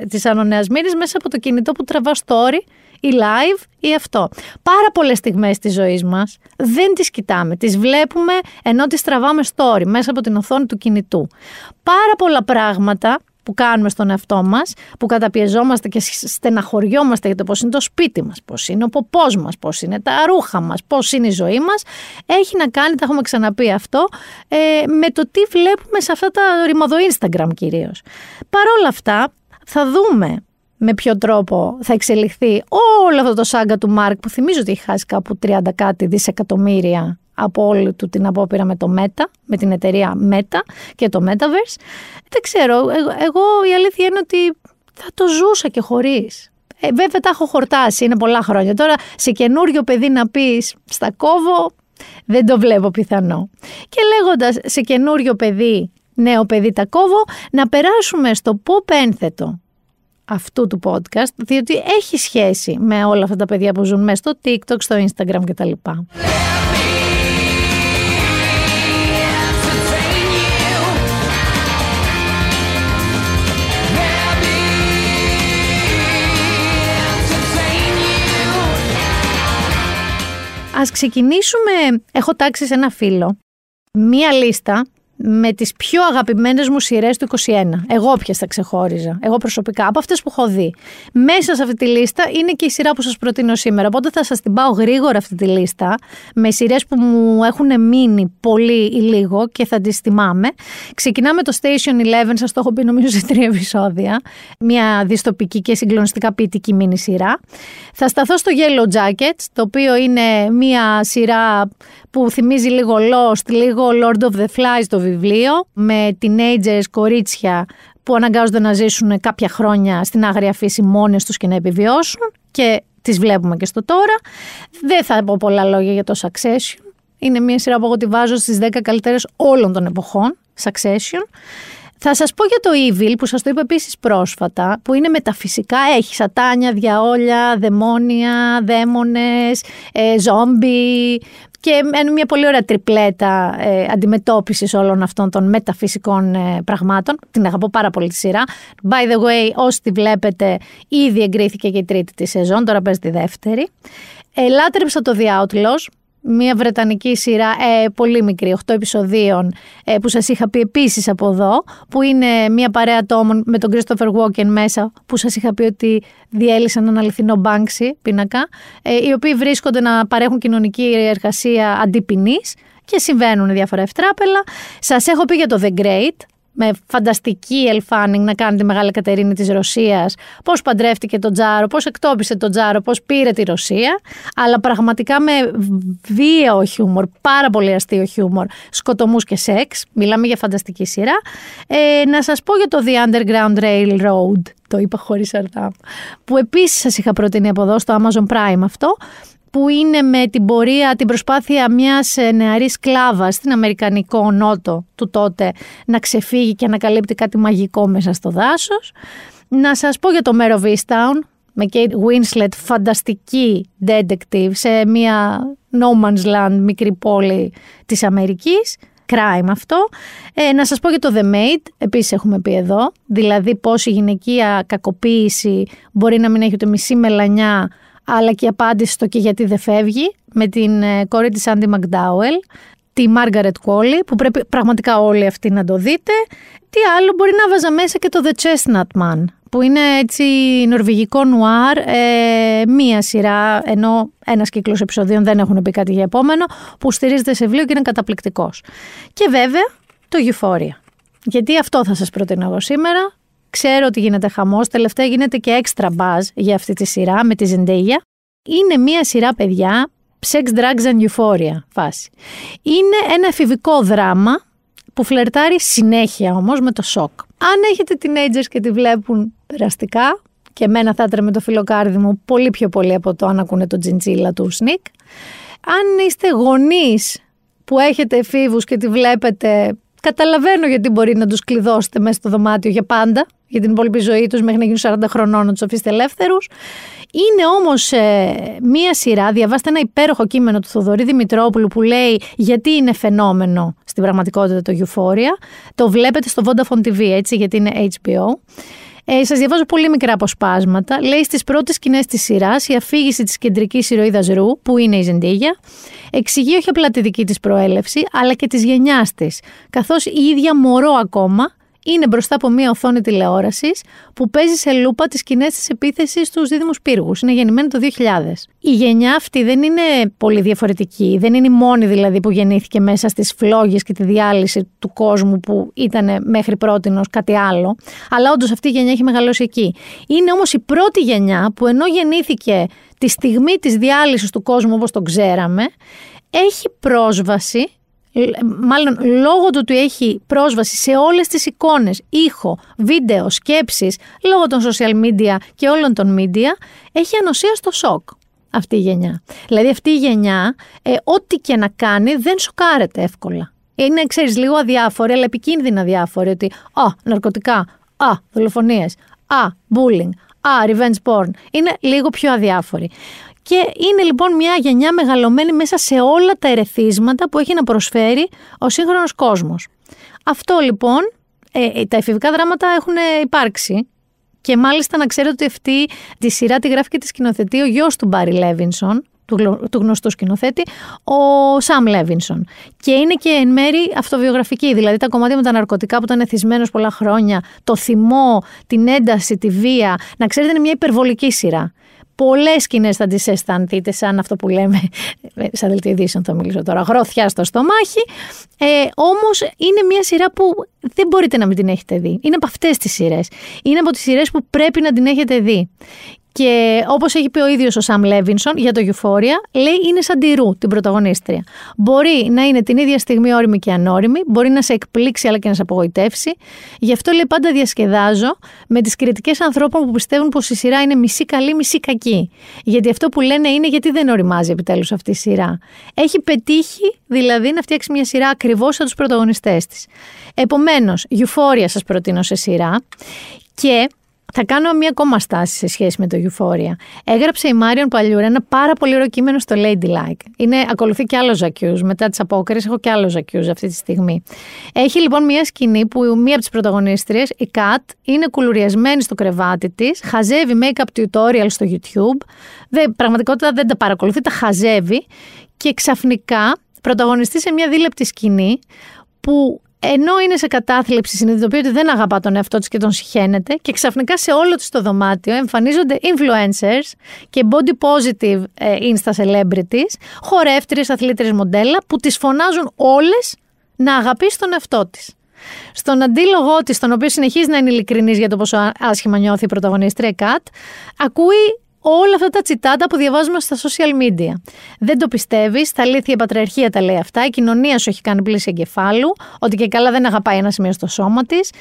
της Άνω Νέας Μύρνη μέσα από το κινητό που τραβά story ή live ή αυτό. Πάρα πολλές στιγμές της ζωής μας δεν τις κοιτάμε. Τις βλέπουμε ενώ τις τραβάμε story μέσα από την οθόνη του κινητού. Πάρα πολλά πράγματα που κάνουμε στον εαυτό μας, που καταπιεζόμαστε και στεναχωριόμαστε για το πώς είναι το σπίτι μας, πώς είναι ο ποπός μας, πώς είναι τα ρούχα μας, πώς είναι η ζωή μας, έχει να κάνει, τα έχουμε ξαναπεί αυτό, ε, με το τι βλέπουμε σε αυτά τα ρημαδο Instagram κυρίως. Παρ' όλα αυτά, θα δούμε με ποιο τρόπο θα εξελιχθεί όλο αυτό το σάγκα του Μάρκ που θυμίζω ότι έχει χάσει κάπου 30 κάτι δισεκατομμύρια από όλη του την απόπειρα με το Meta, με την εταιρεία Meta και το Metaverse. Δεν ξέρω, εγώ, η αλήθεια είναι ότι θα το ζούσα και χωρίς. Ε, βέβαια τα έχω χορτάσει, είναι πολλά χρόνια. Τώρα σε καινούριο παιδί να πεις στα κόβω, δεν το βλέπω πιθανό. Και λέγοντας σε καινούριο παιδί, νέο παιδί τα κόβω, να περάσουμε στο pop ένθετο αυτού του podcast, διότι έχει σχέση με όλα αυτά τα παιδιά που ζουν μέσα στο TikTok, στο Instagram κτλ. Ας ξεκινήσουμε, έχω τάξει σε ένα φίλο, μία λίστα με τις πιο αγαπημένες μου σειρές του 21. Εγώ ποιε θα ξεχώριζα, εγώ προσωπικά, από αυτές που έχω δει. Μέσα σε αυτή τη λίστα είναι και η σειρά που σας προτείνω σήμερα, οπότε θα σας την πάω γρήγορα αυτή τη λίστα, με σειρές που μου έχουν μείνει πολύ ή λίγο και θα τις θυμάμαι. Ξεκινάμε το Station 11, σας το έχω πει νομίζω σε τρία επεισόδια, μια διστοπική και συγκλονιστικά ποιητική μίνι σειρά. Θα σταθώ στο Yellow Jackets, το οποίο είναι μια σειρά που θυμίζει λίγο Lost, λίγο Lord of the Flies το βιβλίο, με teenagers, κορίτσια που αναγκάζονται να ζήσουν κάποια χρόνια στην άγρια φύση μόνες τους και να επιβιώσουν και τις βλέπουμε και στο τώρα. Δεν θα πω πολλά λόγια για το Succession. Είναι μια σειρά που εγώ τη βάζω στις 10 καλύτερες όλων των εποχών, Succession. Θα σας πω για το Evil που σας το είπα επίσης πρόσφατα, που είναι μεταφυσικά, έχει σατάνια, διαόλια, δαιμόνια, δαίμονες, ε, ζόμπι, και είναι μια πολύ ωραία τριπλέτα ε, αντιμετώπισης όλων αυτών των μεταφυσικών ε, πραγμάτων. Την αγαπώ πάρα πολύ τη σειρά. By the way, όσοι τη βλέπετε, ήδη εγκρίθηκε και η τρίτη της σεζόν, τώρα παίζει τη δεύτερη. Ε, λάτρεψα το The Outlaws, μια βρετανική σειρά ε, πολύ μικρή, 8 επεισοδίων ε, που σας είχα πει επίσης από εδώ που είναι μια παρέα ατόμων με τον Christopher Walken μέσα που σας είχα πει ότι διέλυσαν έναν αληθινό μπάνξι πίνακα ε, οι οποίοι βρίσκονται να παρέχουν κοινωνική εργασία αντίπινής και συμβαίνουν διάφορα ευτράπελα. Σας έχω πει για το The Great με φανταστική ελφάνινγκ να κάνει τη Μεγάλη Κατερίνη της Ρωσίας, πώς παντρεύτηκε τον Τζάρο, πώς εκτόπισε τον Τζάρο, πώς πήρε τη Ρωσία, αλλά πραγματικά με βίαιο χιούμορ, πάρα πολύ αστείο χιούμορ, σκοτωμούς και σεξ, μιλάμε για φανταστική σειρά. Ε, να σας πω για το The Underground Railroad, το είπα χωρίς αρτά, που επίσης σας είχα προτείνει από εδώ στο Amazon Prime αυτό, που είναι με την πορεία, την προσπάθεια μιας ε, νεαρής κλάβας στην Αμερικανικό νότο του τότε να ξεφύγει και να καλύπτει κάτι μαγικό μέσα στο δάσος. Να σας πω για το Mare of Easttown, με Kate Winslet, φανταστική detective σε μια no man's land μικρή πόλη της Αμερικής. Crime αυτό. Ε, να σας πω για το The Maid, επίσης έχουμε πει εδώ, δηλαδή πώς η γυναικεία κακοποίηση μπορεί να μην έχει ούτε μισή μελανιά αλλά και η απάντηση στο και γιατί δεν φεύγει με την ε, κόρη της Άντι Μακντάουελ, τη Μάργαρετ Κόλλη, που πρέπει πραγματικά όλοι αυτοί να το δείτε. Τι άλλο μπορεί να βάζα μέσα και το The Chestnut Man, που είναι έτσι νορβηγικό νουάρ, ε, μία σειρά, ενώ ένας κύκλος επεισοδίων δεν έχουν πει κάτι για επόμενο, που στηρίζεται σε βιβλίο και είναι καταπληκτικός. Και βέβαια το Euphoria. Γιατί αυτό θα σας προτείνω εγώ σήμερα, Ξέρω ότι γίνεται χαμός. Τελευταία γίνεται και έξτρα μπαζ για αυτή τη σειρά με τη Ζεντέγια. Είναι μία σειρά παιδιά Sex, Drugs and Euphoria φάση. Είναι ένα εφηβικό δράμα που φλερτάρει συνέχεια όμως με το σοκ. Αν έχετε teenagers και τη βλέπουν περαστικά, και εμένα θα έτρεμε το φιλοκάρδι μου πολύ πιο πολύ από το αν ακούνε το τζιντζίλα του Σνικ. Αν είστε γονείς που έχετε εφήβους και τη βλέπετε, καταλαβαίνω γιατί μπορεί να τους κλειδώσετε μέσα στο δωμάτιο για πάντα, για την υπόλοιπη ζωή τους μέχρι να γίνουν 40 χρονών να τους αφήσετε ελεύθερους. Είναι όμως ε, μία σειρά, διαβάστε ένα υπέροχο κείμενο του Θοδωρή Δημητρόπουλου που λέει γιατί είναι φαινόμενο στην πραγματικότητα το Euphoria. Το βλέπετε στο Vodafone TV έτσι γιατί είναι HBO. Ε, Σας διαβάζω πολύ μικρά αποσπάσματα. Λέει στις πρώτες σκηνές της σειράς η αφήγηση της κεντρικής ηρωίδας Ρου, που είναι η Ζεντίγια, εξηγεί όχι απλά τη δική της προέλευση, αλλά και της γενιάς της, καθώς η ίδια μωρό ακόμα είναι μπροστά από μια οθόνη τηλεόρασης που παίζει σε λούπα τις σκηνές της επίθεσης στους δίδυμους πύργους. Είναι γεννημένη το 2000. Η γενιά αυτή δεν είναι πολύ διαφορετική. Δεν είναι η μόνη δηλαδή που γεννήθηκε μέσα στις φλόγες και τη διάλυση του κόσμου που ήταν μέχρι πρώτη κάτι άλλο. Αλλά όντως αυτή η γενιά έχει μεγαλώσει εκεί. Είναι όμως η πρώτη γενιά που ενώ γεννήθηκε τη στιγμή της διάλυσης του κόσμου όπως τον ξέραμε, έχει πρόσβαση μάλλον λόγω του ότι έχει πρόσβαση σε όλες τις εικόνες, ήχο, βίντεο, σκέψεις, λόγω των social media και όλων των media, έχει ανοσία στο σοκ αυτή η γενιά. Δηλαδή αυτή η γενιά, ε, ό,τι και να κάνει δεν σοκάρεται εύκολα. Είναι, ξέρεις, λίγο αδιάφορη, αλλά επικίνδυνα αδιάφορη, ότι «Α, ναρκωτικά, α, δολοφονίες, α, bullying, α, revenge porn». Είναι λίγο πιο αδιάφορη. Και είναι λοιπόν μια γενιά μεγαλωμένη μέσα σε όλα τα ερεθίσματα που έχει να προσφέρει ο σύγχρονος κόσμος. Αυτό λοιπόν, ε, ε, τα εφηβικά δράματα έχουν υπάρξει και μάλιστα να ξέρετε ότι αυτή τη σειρά τη γράφει και τη σκηνοθετεί ο γιος του Μπάρι Λέβινσον, του γνωστού σκηνοθέτη, ο Σαμ Λέβινσον. Και είναι και εν μέρη αυτοβιογραφική. Δηλαδή τα κομμάτια με τα ναρκωτικά που ήταν εθισμένος πολλά χρόνια, το θυμό, την ένταση, τη βία. Να ξέρετε, είναι μια υπερβολική σειρά. Πολλές σκηνές θα τις αισθανθείτε, σαν αυτό που λέμε, σαν δελτίο ειδήσεων θα μιλήσω τώρα, γροθιά στο στομάχι. Ε, Όμως είναι μια σειρά που δεν μπορείτε να μην την έχετε δει. Είναι από αυτές τις σειρές. Είναι από τις σειρές που πρέπει να την έχετε δει. Και όπως έχει πει ο ίδιος ο Σαμ Λέβινσον για το Euphoria, λέει είναι σαν τη Ρου, την πρωταγωνίστρια. Μπορεί να είναι την ίδια στιγμή όρημη και ανώριμη, μπορεί να σε εκπλήξει αλλά και να σε απογοητεύσει. Γι' αυτό λέει πάντα διασκεδάζω με τις κριτικές ανθρώπων που πιστεύουν πως η σειρά είναι μισή καλή, μισή κακή. Γιατί αυτό που λένε είναι γιατί δεν οριμάζει επιτέλους αυτή η σειρά. Έχει πετύχει δηλαδή να φτιάξει μια σειρά ακριβώς σαν τους πρωταγωνιστές της. Επομένως, Euphoria σας προτείνω σε σειρά. Και θα κάνω μία ακόμα στάση σε σχέση με το Euphoria. Έγραψε η Μάριον Παλιούρα ένα πάρα πολύ ωραίο κείμενο στο Ladylike. Είναι, ακολουθεί και άλλος Ζακιού. Μετά τις απόκριε, έχω και άλλος Ζακιού αυτή τη στιγμή. Έχει λοιπόν μία σκηνή που μία από τις πρωταγωνίστριες, η Κατ, είναι κουλουριασμένη στο κρεβάτι της, χαζεύει make-up tutorial στο YouTube. Δεν, πραγματικότητα δεν τα παρακολουθεί, τα χαζεύει και ξαφνικά πρωταγωνιστεί σε μία δίλεπτη σκηνή που ενώ είναι σε κατάθλιψη, συνειδητοποιεί ότι δεν αγαπά τον εαυτό της και τον συχαίνεται και ξαφνικά σε όλο της το δωμάτιο εμφανίζονται influencers και body positive ε, insta celebrities, χορεύτριες, αθλήτριες μοντέλα που τις φωνάζουν όλες να αγαπήσει τον εαυτό της. Στον αντίλογό της, τον οποίο συνεχίζει να είναι ειλικρινής για το πόσο άσχημα νιώθει η πρωταγωνίστρια Κατ, ακούει όλα αυτά τα τσιτάτα που διαβάζουμε στα social media. Δεν το πιστεύεις, στα αλήθεια η πατριαρχία τα λέει αυτά, η κοινωνία σου έχει κάνει πλήση εγκεφάλου, ότι και καλά δεν αγαπάει ένα σημείο στο σώμα της.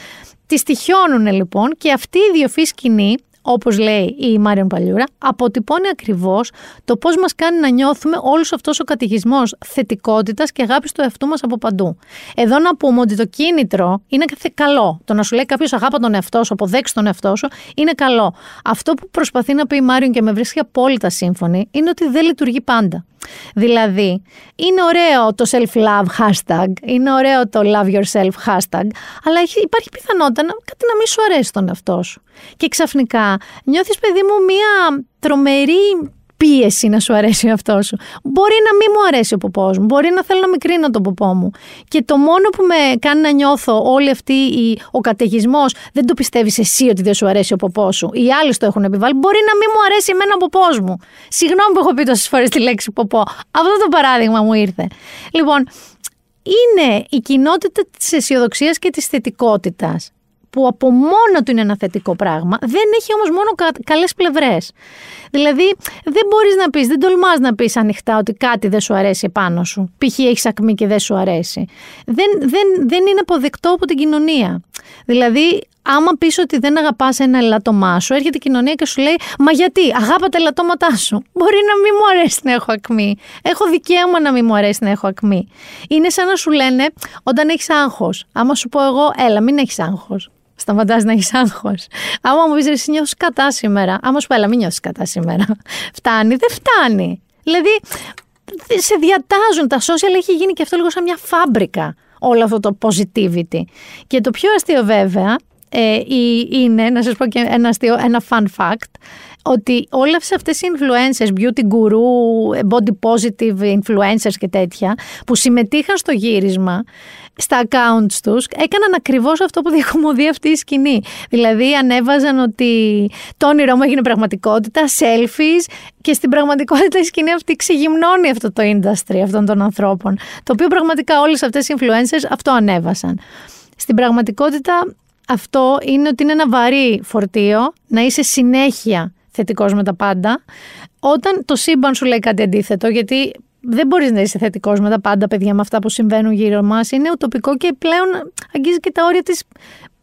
Τη τυχιώνουν λοιπόν και αυτή η διοφή σκηνή όπως λέει η Μάριον Παλιούρα, αποτυπώνει ακριβώς το πώς μας κάνει να νιώθουμε όλος αυτός ο κατηγισμός θετικότητας και αγάπης του εαυτού μας από παντού. Εδώ να πούμε ότι το κίνητρο είναι καλό. Το να σου λέει κάποιος αγάπα τον εαυτό σου, αποδέξει τον εαυτό σου, είναι καλό. Αυτό που προσπαθεί να πει η Μάριον και με βρίσκει απόλυτα σύμφωνη, είναι ότι δεν λειτουργεί πάντα. Δηλαδή, είναι ωραίο το self-love hashtag, είναι ωραίο το love yourself hashtag, αλλά υπάρχει πιθανότητα να, κάτι να μην σου αρέσει τον εαυτό σου. Και ξαφνικά νιώθεις παιδί μου μία τρομερή πίεση να σου αρέσει ο εαυτός σου. Μπορεί να μην μου αρέσει ο ποπός μου. Μπορεί να θέλω να μικρύνω τον ποπό μου. Και το μόνο που με κάνει να νιώθω όλη αυτή η, ο καταιγισμός, δεν το πιστεύεις εσύ ότι δεν σου αρέσει ο ποπός σου. Οι άλλοι το έχουν επιβάλει. Μπορεί να μην μου αρέσει εμένα ο ποπός μου. Συγγνώμη που έχω πει τόσες φορές τη λέξη ποπό. Αυτό το παράδειγμα μου ήρθε. Λοιπόν, είναι η κοινότητα της αισιοδοξίας και της θετικότητας που από μόνο του είναι ένα θετικό πράγμα, δεν έχει όμως μόνο κα, καλές πλευρές. Δηλαδή, δεν μπορείς να πεις, δεν τολμάς να πεις ανοιχτά ότι κάτι δεν σου αρέσει επάνω σου. Π.χ. έχεις ακμή και δεν σου αρέσει. Δεν, δεν, δεν είναι αποδεκτό από την κοινωνία. Δηλαδή, άμα πεις ότι δεν αγαπάς ένα ελαττωμά σου, έρχεται η κοινωνία και σου λέει Μα γιατί, αγάπα τα ελαττώματά σου. Μπορεί να μην μου αρέσει να έχω ακμή. Έχω δικαίωμα να μην μου αρέσει να έχω ακμή. Είναι σαν να σου λένε όταν έχεις άγχος. Άμα σου πω εγώ, έλα, μην έχεις άγχος. Σταματάς να έχεις άγχος. Άμα μου πεις, εσύ νιώθεις κατά σήμερα. Άμα σου πω, έλα, μην νιώθεις κατά σήμερα. Φτάνει, δεν φτάνει. Δηλαδή, σε διατάζουν τα social, έχει γίνει και αυτό λίγο σαν μια φάμπρικα όλο αυτό το positivity. Και το πιο αστείο βέβαια ε, είναι, να σας πω και ένα, αστείο, ένα fun fact, ότι όλες αυτές οι influencers, beauty guru, body positive influencers και τέτοια, που συμμετείχαν στο γύρισμα, στα accounts τους, έκαναν ακριβώς αυτό που διακομωδεί αυτή η σκηνή. Δηλαδή ανέβαζαν ότι το όνειρό μου έγινε πραγματικότητα, selfies και στην πραγματικότητα η σκηνή αυτή ξεγυμνώνει αυτό το industry αυτών των ανθρώπων. Το οποίο πραγματικά όλες αυτές οι influencers αυτό ανέβασαν. Στην πραγματικότητα αυτό είναι ότι είναι ένα βαρύ φορτίο να είσαι συνέχεια θετικός με τα πάντα. Όταν το σύμπαν σου λέει κάτι αντίθετο, γιατί δεν μπορείς να είσαι θετικός με τα πάντα, παιδιά, με αυτά που συμβαίνουν γύρω μας. Είναι ουτοπικό και πλέον αγγίζει και τα όρια της.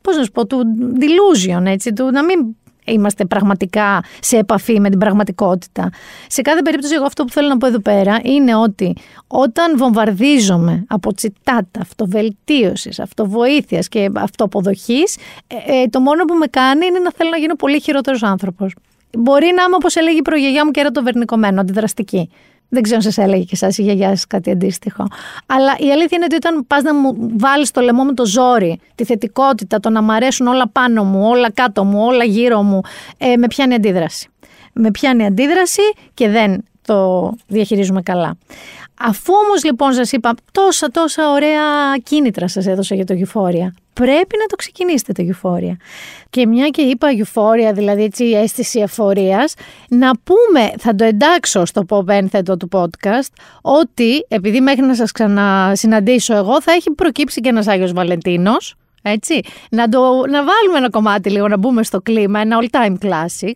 Πώς να σου πω, του delusion, έτσι, του να μην είμαστε πραγματικά σε επαφή με την πραγματικότητα. Σε κάθε περίπτωση, εγώ αυτό που θέλω να πω εδώ πέρα είναι ότι όταν βομβαρδίζομαι από τσιτάτα αυτοβελτίωσης, αυτοβοήθειας και αυτοποδοχής, ε, ε, το μόνο που με κάνει είναι να θέλω να γίνω πολύ χειρότερος άνθρωπος. Μπορεί να είμαι, όπως έλεγε η προγιαγιά μου, και το βερνικομένο, αντιδραστική. Δεν ξέρω αν σας έλεγε και εσάς η γιαγιά σας κάτι αντίστοιχο. Αλλά η αλήθεια είναι ότι όταν πας να μου βάλεις το λαιμό με το ζόρι, τη θετικότητα, το να μ' αρέσουν όλα πάνω μου, όλα κάτω μου, όλα γύρω μου, ε, με πιάνει αντίδραση. Με πιάνει αντίδραση και δεν το διαχειρίζουμε καλά. Αφού όμως λοιπόν σας είπα τόσα τόσα ωραία κίνητρα σας έδωσα για το Euphoria, πρέπει να το ξεκινήσετε το Euphoria. Και μια και είπα Euphoria, δηλαδή έτσι η αίσθηση εφορίας, να πούμε, θα το εντάξω στο pop ένθετο του podcast, ότι επειδή μέχρι να σας ξανασυναντήσω εγώ θα έχει προκύψει και ένας Άγιος Βαλεντίνος, έτσι, να, το, να βάλουμε ένα κομμάτι λίγο, να μπούμε στο κλίμα, ένα all time classic.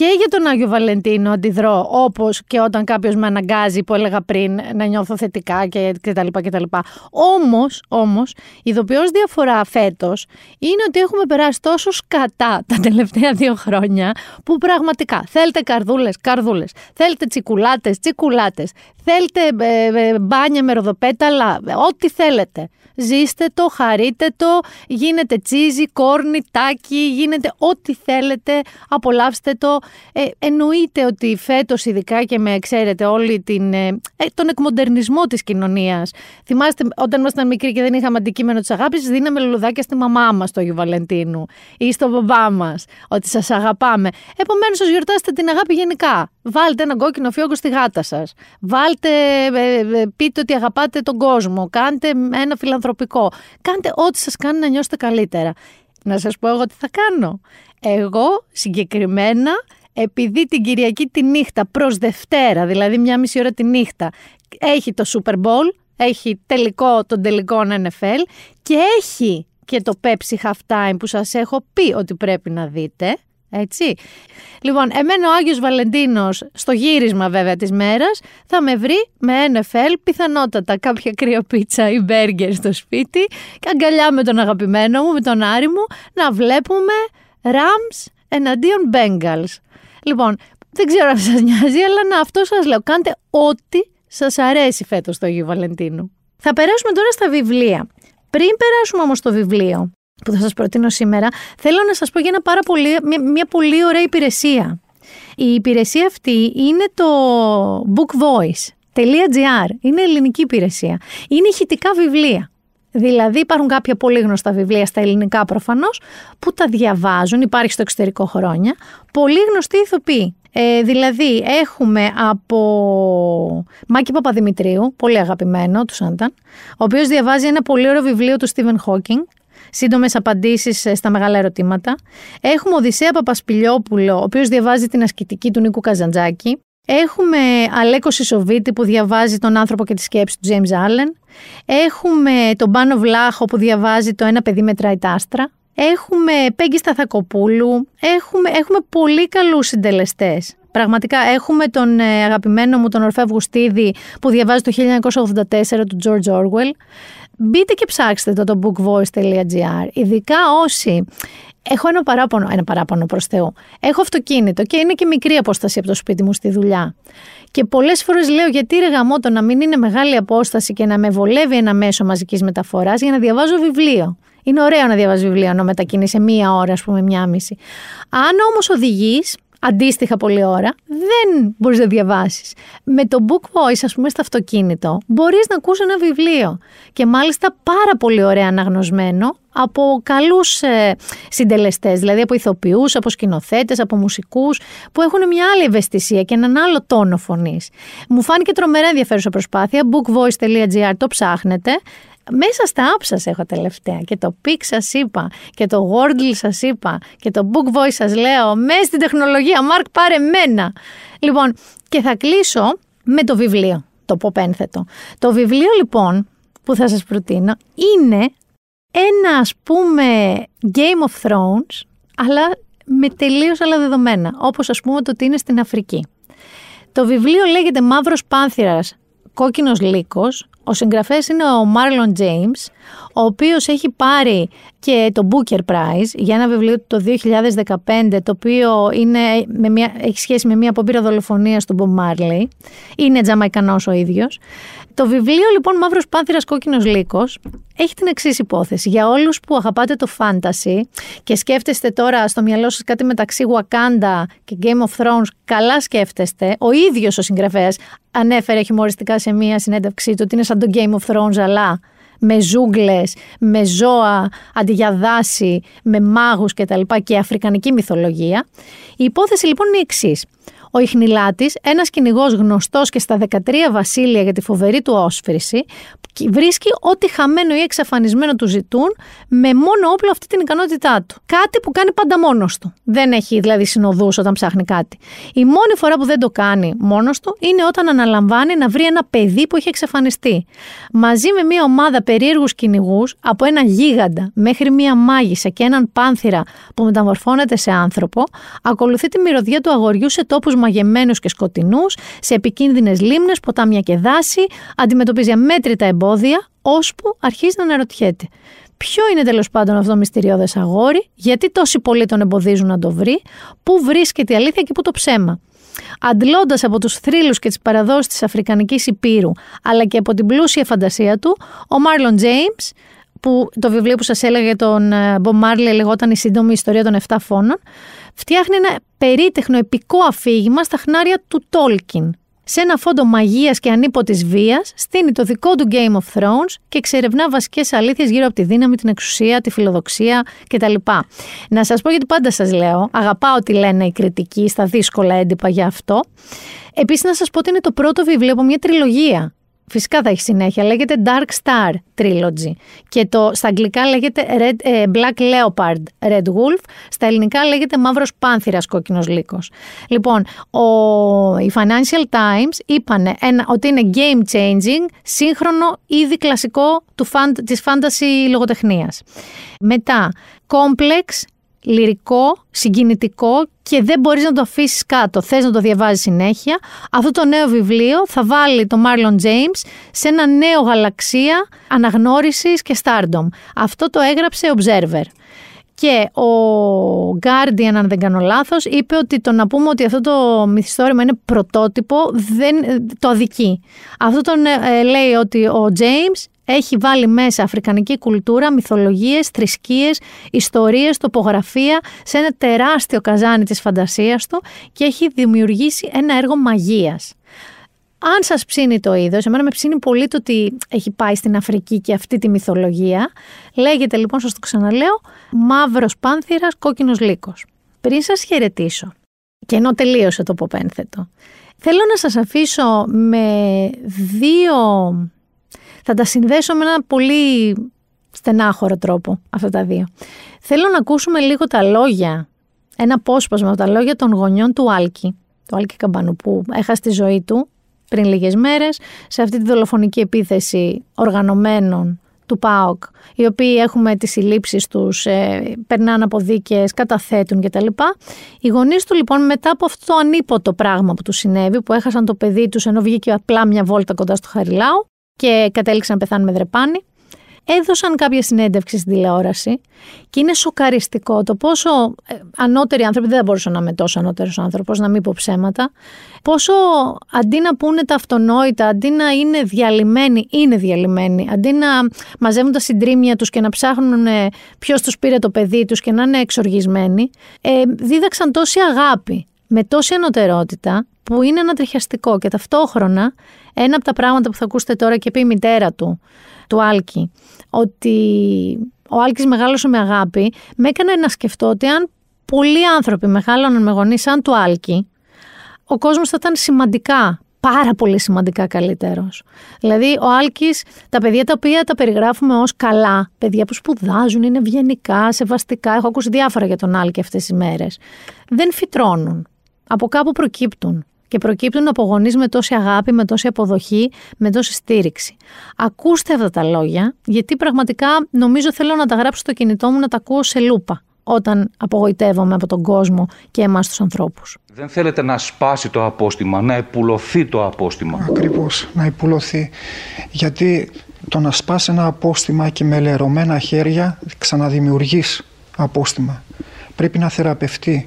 και για τον Άγιο Βαλεντίνο αντιδρώ όπως και όταν κάποιος με αναγκάζει που έλεγα πριν να νιώθω θετικά και, και τα λοιπά και τα λοιπά. Όμως, όμως, η ειδοποιώς διαφορά φέτος είναι ότι έχουμε περάσει τόσο σκατά τα τελευταία δύο χρόνια που πραγματικά θέλετε καρδούλες, καρδούλες, θέλετε τσικουλάτες, τσικουλάτες, θέλετε ε, ε, μπάνια με ροδοπέταλα, ό,τι θέλετε. Ζήστε το, χαρείτε το, γίνετε τσίζι, κόρνι, τάκι, γίνετε ό,τι θέλετε, απολαύστε το. Ε, εννοείται ότι φέτος ειδικά και με ξέρετε όλη την, ε, ε τον εκμοντερνισμό της κοινωνίας. Θυμάστε όταν ήμασταν μικροί και δεν είχαμε αντικείμενο της αγάπης, δίναμε λουλουδάκια στη μαμά μας το Αγίου Βαλεντίνου ή στο μπαμπά μας, ότι σας αγαπάμε. Επομένως σας γιορτάσετε την αγάπη γενικά. Βάλτε ένα κόκκινο φιόγκο στη γάτα σας. Βάλτε, ε, ε, πείτε ότι αγαπάτε τον κόσμο. Κάντε ένα φιλανθρωπικό. Κάντε ό,τι σας κάνει να νιώσετε καλύτερα. Να σας πω εγώ τι θα κάνω. Εγώ συγκεκριμένα, επειδή την Κυριακή τη νύχτα προς Δευτέρα, δηλαδή μια μισή ώρα τη νύχτα, έχει το Super Bowl, έχει τελικό τον τελικό NFL και έχει και το Pepsi Half Time που σας έχω πει ότι πρέπει να δείτε, έτσι. Λοιπόν, εμένα ο Άγιος Βαλεντίνος, στο γύρισμα βέβαια της μέρας, θα με βρει με NFL, πιθανότατα κάποια κρυοπίτσα ή μπέργκερ στο σπίτι και αγκαλιά με τον αγαπημένο μου, με τον Άρη μου, να βλέπουμε Rams εναντίον Bengals. Λοιπόν, δεν ξέρω αν σας νοιάζει, αλλά να αυτό σας λέω. Κάντε ό,τι σας αρέσει φέτος το Αγίου Βαλεντίνου. Θα περάσουμε τώρα στα βιβλία. Πριν περάσουμε όμως στο βιβλίο, που θα σας προτείνω σήμερα, θέλω να σας πω για ένα πάρα πολύ, μια, μια πολύ ωραία υπηρεσία. Η υπηρεσία αυτή είναι το bookvoice.gr. Είναι ελληνική υπηρεσία. Είναι ηχητικά βιβλία. Δηλαδή υπάρχουν κάποια πολύ γνωστά βιβλία στα ελληνικά προφανώς που τα διαβάζουν, υπάρχει στο εξωτερικό χρόνια, πολύ γνωστοί ηθοποιοί. Ε, δηλαδή έχουμε από Μάκη Παπαδημητρίου, πολύ αγαπημένο του Σάνταν, ο οποίος διαβάζει ένα πολύ ωραίο βιβλίο του Στίβεν Χόκινγκ, σύντομες απαντήσεις στα μεγάλα ερωτήματα. Έχουμε Οδυσσέα Παπασπιλιόπουλο, ο οποίος διαβάζει την ασκητική του Νίκου Καζαντζάκη. Έχουμε Αλέκο Σισοβίτη που διαβάζει τον άνθρωπο και τη σκέψη του James Allen. Έχουμε τον Πάνο Βλάχο που διαβάζει το Ένα παιδί μετράει τα άστρα. Έχουμε Πέγγι Σταθακοπούλου. Έχουμε, έχουμε πολύ καλούς συντελεστές. Πραγματικά έχουμε τον ε, αγαπημένο μου τον Ορφέ Αυγουστίδη που διαβάζει το 1984 του George Orwell. Μπείτε και ψάξτε το, το bookvoice.gr. Ειδικά όσοι Έχω ένα παράπονο, ένα παράπονο προς Θεού. Έχω αυτοκίνητο και είναι και μικρή απόσταση από το σπίτι μου στη δουλειά. Και πολλές φορές λέω γιατί ρε γαμότο να μην είναι μεγάλη απόσταση και να με βολεύει ένα μέσο μαζικής μεταφοράς για να διαβάζω βιβλίο. Είναι ωραίο να διαβάζεις βιβλίο ενώ μετακινεί μία ώρα, ας πούμε, μία μισή. Αν όμως οδηγείς, αντίστοιχα πολλή ώρα, δεν μπορείς να διαβάσεις. Με το book voice, ας πούμε, στο αυτοκίνητο, μπορείς να ακούσει ένα βιβλίο. Και μάλιστα πάρα πολύ ωραία αναγνωσμένο από καλούς ε, συντελεστές, δηλαδή από ηθοποιούς, από σκηνοθέτες, από μουσικούς, που έχουν μια άλλη ευαισθησία και έναν άλλο τόνο φωνής. Μου φάνηκε τρομερά ενδιαφέρουσα προσπάθεια. bookvoice.gr το ψάχνετε μέσα στα app σας έχω τελευταία και το Pic σας είπα και το Wordle σας είπα και το Book Voice σας λέω μέσα στην τεχνολογία Μάρκ πάρε μένα. Λοιπόν και θα κλείσω με το βιβλίο το ποπένθετο το βιβλίο λοιπόν που θα σας προτείνω είναι ένα ας πούμε Game of Thrones αλλά με τελείως άλλα δεδομένα όπως ας πούμε το ότι είναι στην Αφρική. Το βιβλίο λέγεται Μαύρος Πάνθυρας Κόκκινος Λύκος ο συγγραφέας είναι ο Μάρλον James, ο οποίος έχει πάρει και το Booker Prize για ένα βιβλίο του το 2015, το οποίο είναι με μια, έχει σχέση με μια απόπειρα δολοφονίας του Bob Marley. Είναι τζαμαϊκανός ο ίδιος. Το βιβλίο λοιπόν Μαύρος Πάνθυρας Κόκκινος Λύκος έχει την εξής υπόθεση. Για όλους που αγαπάτε το fantasy και σκέφτεστε τώρα στο μυαλό σας κάτι μεταξύ Wakanda και Game of Thrones, καλά σκέφτεστε. Ο ίδιος ο συγγραφέας ανέφερε χιουμοριστικά σε μία συνέντευξή του ότι είναι σαν το Game of Thrones αλλά με ζούγκλες, με ζώα αντί για δάση, με μάγους κτλ. και αφρικανική μυθολογία. Η υπόθεση λοιπόν είναι η εξής. Ο Ιχνηλάτης, ένας κυνηγός γνωστός και στα 13 βασίλεια για τη φοβερή του όσφρηση, βρίσκει ό,τι χαμένο ή εξαφανισμένο του ζητούν με μόνο όπλο αυτή την ικανότητά του. Κάτι που κάνει πάντα μόνος του. Δεν έχει δηλαδή συνοδούς όταν ψάχνει κάτι. Η μόνη φορά που δεν το κάνει μόνος του είναι όταν αναλαμβάνει να βρει ένα παιδί που έχει εξαφανιστεί. Μαζί με μια ομάδα περίεργους κυνηγούς, από ένα γίγαντα μέχρι μια μάγισσα και έναν πάνθυρα που μεταμορφώνεται σε άνθρωπο, ακολουθεί τη μυρωδιά του αγοριού σε τόπους μαγεμένους και σκοτεινούς, σε επικίνδυνες λίμνες, ποτάμια και δάση, αντιμετωπίζει αμέτρητα εμπόδια, ώσπου αρχίζει να αναρωτιέται. Ποιο είναι τέλος πάντων αυτό το μυστηριώδες αγόρι, γιατί τόσοι πολλοί τον εμποδίζουν να το βρει, πού βρίσκεται η αλήθεια και πού το ψέμα. Αντλώντας από τους θρύλους και τις παραδόσεις της Αφρικανικής Υπήρου, αλλά και από την πλούσια φαντασία του, ο Μάρλον James, που το βιβλίο που σας έλεγα για τον Μπομ Μάρλι λεγόταν Η σύντομη ιστορία των 7 φόνων, φτιάχνει ένα περίτεχνο επικό αφήγημα στα χνάρια του Τόλκιν. Σε ένα φόντο μαγείας και ανίποτη βίας, στείνει το δικό του Game of Thrones και εξερευνά βασικές αλήθειες γύρω από τη δύναμη, την εξουσία, τη φιλοδοξία κτλ. Να σας πω γιατί πάντα σας λέω, αγαπάω τι λένε οι κριτικοί στα δύσκολα έντυπα για αυτό. Επίσης, να σας πω ότι είναι το πρώτο βιβλίο από μια τριλογία Φυσικά θα έχει συνέχεια. Λέγεται Dark Star Trilogy. Και το, στα αγγλικά λέγεται Red, ε, Black Leopard Red Wolf. Στα ελληνικά λέγεται Μαύρος Πάνθυρας Κόκκινος Λύκος. Λοιπόν, ο, οι Financial Times είπαν ότι είναι game changing, σύγχρονο, ήδη κλασικό του, της fantasy λογοτεχνίας. Μετά, complex, λυρικό, συγκινητικό και δεν μπορείς να το αφήσεις κάτω. Θες να το διαβάζεις συνέχεια. Αυτό το νέο βιβλίο θα βάλει το Marlon James σε ένα νέο γαλαξία αναγνώρισης και stardom. Αυτό το έγραψε Observer. Και ο Guardian, αν δεν κάνω λάθος, είπε ότι το να πούμε ότι αυτό το μυθιστόρημα είναι πρωτότυπο δεν το αδικεί. Αυτό τον ε, λέει ότι ο James έχει βάλει μέσα αφρικανική κουλτούρα, μυθολογίες, θρησκείες, ιστορίες, τοπογραφία σε ένα τεράστιο καζάνι της φαντασίας του και έχει δημιουργήσει ένα έργο μαγείας. Αν σας ψήνει το είδος, εμένα με ψήνει πολύ το ότι έχει πάει στην Αφρική και αυτή τη μυθολογία. Λέγεται λοιπόν, σας το ξαναλέω, μαύρος πάνθυρας, κόκκινος λύκος. Πριν σας χαιρετήσω, και ενώ τελείωσε το ποπένθετο, θέλω να σας αφήσω με δύο... Θα τα συνδέσω με ένα πολύ στενάχωρο τρόπο αυτά τα δύο. Θέλω να ακούσουμε λίγο τα λόγια, ένα απόσπασμα από τα λόγια των γονιών του Άλκη, του Άλκη Καμπανού που έχασε τη ζωή του πριν λίγες μέρες σε αυτή τη δολοφονική επίθεση οργανωμένων του ΠΑΟΚ, οι οποίοι έχουμε τις συλλήψεις τους, ε, περνάνε από δίκες, καταθέτουν κτλ. Οι γονείς του λοιπόν μετά από αυτό το ανίποτο πράγμα που τους συνέβη, που έχασαν το παιδί τους ενώ βγήκε απλά μια βόλτα κοντά στο Χαριλάου και κατέληξαν να πεθάνουν με δρεπάνι, έδωσαν κάποια συνέντευξη στην τηλεόραση και είναι σοκαριστικό το πόσο ε, ανώτεροι άνθρωποι, δεν θα μπορούσα να είμαι τόσο ανώτερος άνθρωπος, να μην πω ψέματα, πόσο αντί να πούνε τα αυτονόητα, αντί να είναι διαλυμένοι, είναι διαλυμένοι, αντί να μαζεύουν τα συντρίμια τους και να ψάχνουν ποιος τους πήρε το παιδί τους και να είναι εξοργισμένοι, ε, δίδαξαν τόση αγάπη, με τόση ανωτερότητα, που είναι ανατριχιαστικό και ταυτόχρονα ένα από τα πράγματα που θα ακούσετε τώρα και πει η μητέρα του, του Άλκη, ότι ο Άλκης μεγάλωσε με αγάπη, με έκανε να σκεφτώ ότι αν πολλοί άνθρωποι μεγάλωναν με γονείς σαν του Άλκη, ο κόσμος θα ήταν σημαντικά, πάρα πολύ σημαντικά καλύτερος. Δηλαδή ο Άλκης, τα παιδιά τα οποία τα περιγράφουμε ως καλά, παιδιά που σπουδάζουν, είναι ευγενικά, σεβαστικά, έχω ακούσει διάφορα για τον Άλκη αυτές τις μέρες, δεν φυτρώνουν. Από κάπου προκύπτουν και προκύπτουν από γονείς με τόση αγάπη, με τόση αποδοχή, με τόση στήριξη. Ακούστε αυτά τα λόγια, γιατί πραγματικά νομίζω θέλω να τα γράψω στο κινητό μου να τα ακούω σε λούπα όταν απογοητεύομαι από τον κόσμο και εμάς τους ανθρώπους. Δεν θέλετε να σπάσει το απόστημα, να επουλωθεί το απόστημα. Ακριβώς, να επουλωθεί. Γιατί το να σπάσει ένα απόστημα και με λερωμένα χέρια ξαναδημιουργείς απόστημα. Πρέπει να θεραπευτεί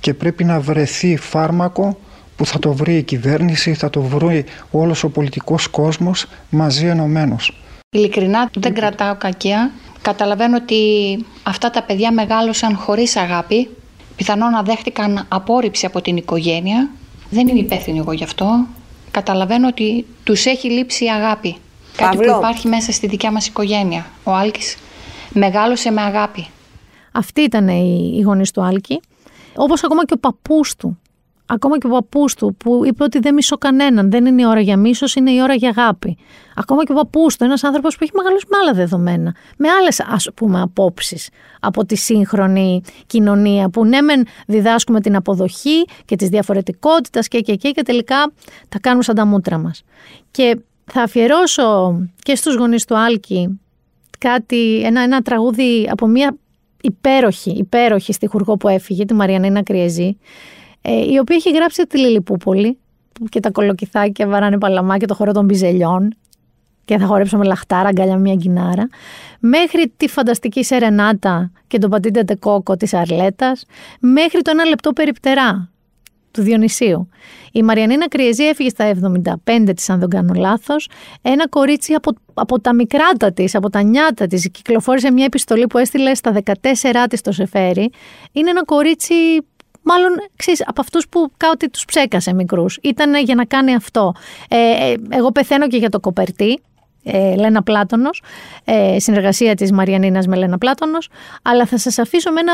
και πρέπει να βρεθεί φάρμακο που θα το βρει η κυβέρνηση, θα το βρει όλος ο πολιτικός κόσμος μαζί ενωμένος. Ειλικρινά δεν κρατάω κακία. Καταλαβαίνω ότι αυτά τα παιδιά μεγάλωσαν χωρίς αγάπη. Πιθανόν να δέχτηκαν απόρριψη από την οικογένεια. Δεν είμαι υπεύθυνη εγώ γι' αυτό. Καταλαβαίνω ότι τους έχει λείψει η αγάπη. Κάτι που υπάρχει μέσα στη δικιά μας οικογένεια. Ο Άλκης μεγάλωσε με αγάπη. Αυτή ήταν η γονεί του Άλκη. Όπως ακόμα και ο παππούς του Ακόμα και ο παππούς του που είπε ότι δεν μισώ κανέναν. Δεν είναι η ώρα για μίσος, είναι η ώρα για αγάπη. Ακόμα και ο παππούς του, ένας άνθρωπος που έχει μεγαλώσει με άλλα δεδομένα. Με άλλες ας πούμε απόψεις από τη σύγχρονη κοινωνία. Που ναι, μεν διδάσκουμε την αποδοχή και της διαφορετικότητας και, και, και, και τελικά τα κάνουμε σαν τα μούτρα μας. Και θα αφιερώσω και στους γονείς του Άλκη κάτι, ένα, ένα τραγούδι από μια υπέροχη, υπέροχη στιχουργό που έφυγε, τη Μαριανίνα Κριεζή, ε, η οποία έχει γράψει τη Λιλιπούπολη και τα κολοκυθάκια βαράνε παλαμά και το χώρο των μπιζελιών και θα χορέψουμε λαχτάρα, αγκαλιά μια γκινάρα, μέχρι τη φανταστική σερενάτα και το πατίντε τεκόκο της Αρλέτας, μέχρι το ένα λεπτό περιπτερά του Διονυσίου. Η Μαριανίνα Κριεζή έφυγε στα 75 της, αν δεν κάνω λάθος. Ένα κορίτσι από, από τα μικράτα της, από τα νιάτα της, κυκλοφόρησε μια επιστολή που έστειλε στα 14 της το Σεφέρι. Είναι ένα κορίτσι μάλλον ξέρεις, από αυτούς που κάτι τους ψέκασε μικρούς. Ήταν για να κάνει αυτό. Ε, ε, εγώ πεθαίνω και για το κοπερτί. Ε, Λένα Πλάτωνος, ε, συνεργασία της Μαριανίνας με Λένα Πλάτωνος, αλλά θα σας αφήσω με ένα,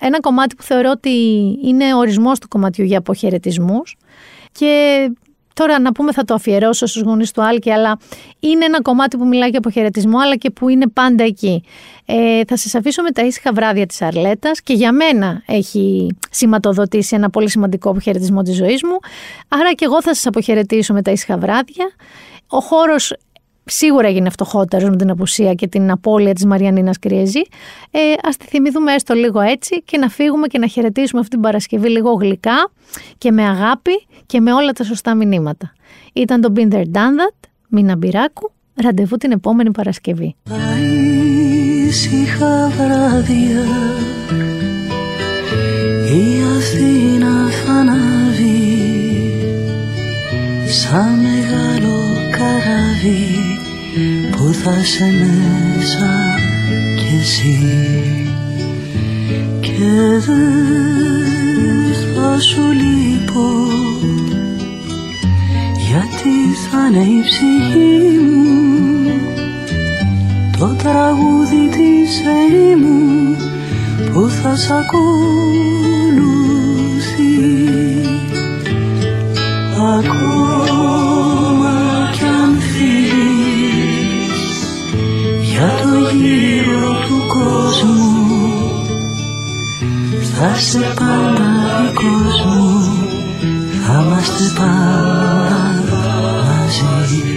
ένα κομμάτι που θεωρώ ότι είναι ορισμός του κομματιού για αποχαιρετισμούς. και Τώρα να πούμε θα το αφιερώσω στους γονείς του Άλκη, αλλά είναι ένα κομμάτι που μιλάει για αποχαιρετισμό, αλλά και που είναι πάντα εκεί. Ε, θα σας αφήσω με τα ήσυχα βράδια της Αρλέτας και για μένα έχει σηματοδοτήσει ένα πολύ σημαντικό αποχαιρετισμό της ζωής μου. Άρα και εγώ θα σας αποχαιρετήσω με τα ήσυχα βράδια. Ο χώρος σίγουρα έγινε φτωχότερος με την απουσία και την απώλεια της Μαριανίνας Κριέζη. Ε, ας τη θυμηθούμε έστω λίγο έτσι και να φύγουμε και να χαιρετήσουμε αυτή την Παρασκευή λίγο γλυκά και με αγάπη και με όλα τα σωστά μηνύματα. Ήταν το Been There Done That, Μίνα Μπυράκου, ραντεβού την επόμενη Παρασκευή. Ήσυχα βράδια η Αθήνα φαναβεί σαν μεγάλο καραβί που θα σε μέσα κι εσύ και δεν θα σου λείπω. Γιατί τι θα είναι η ψυχή μου το τραγούδι της ερήμου που θα σ' ακολουθεί. Ακόμα δικός μου Θα είσαι πάντα δικός μου Θα είμαστε πάντα μαζί.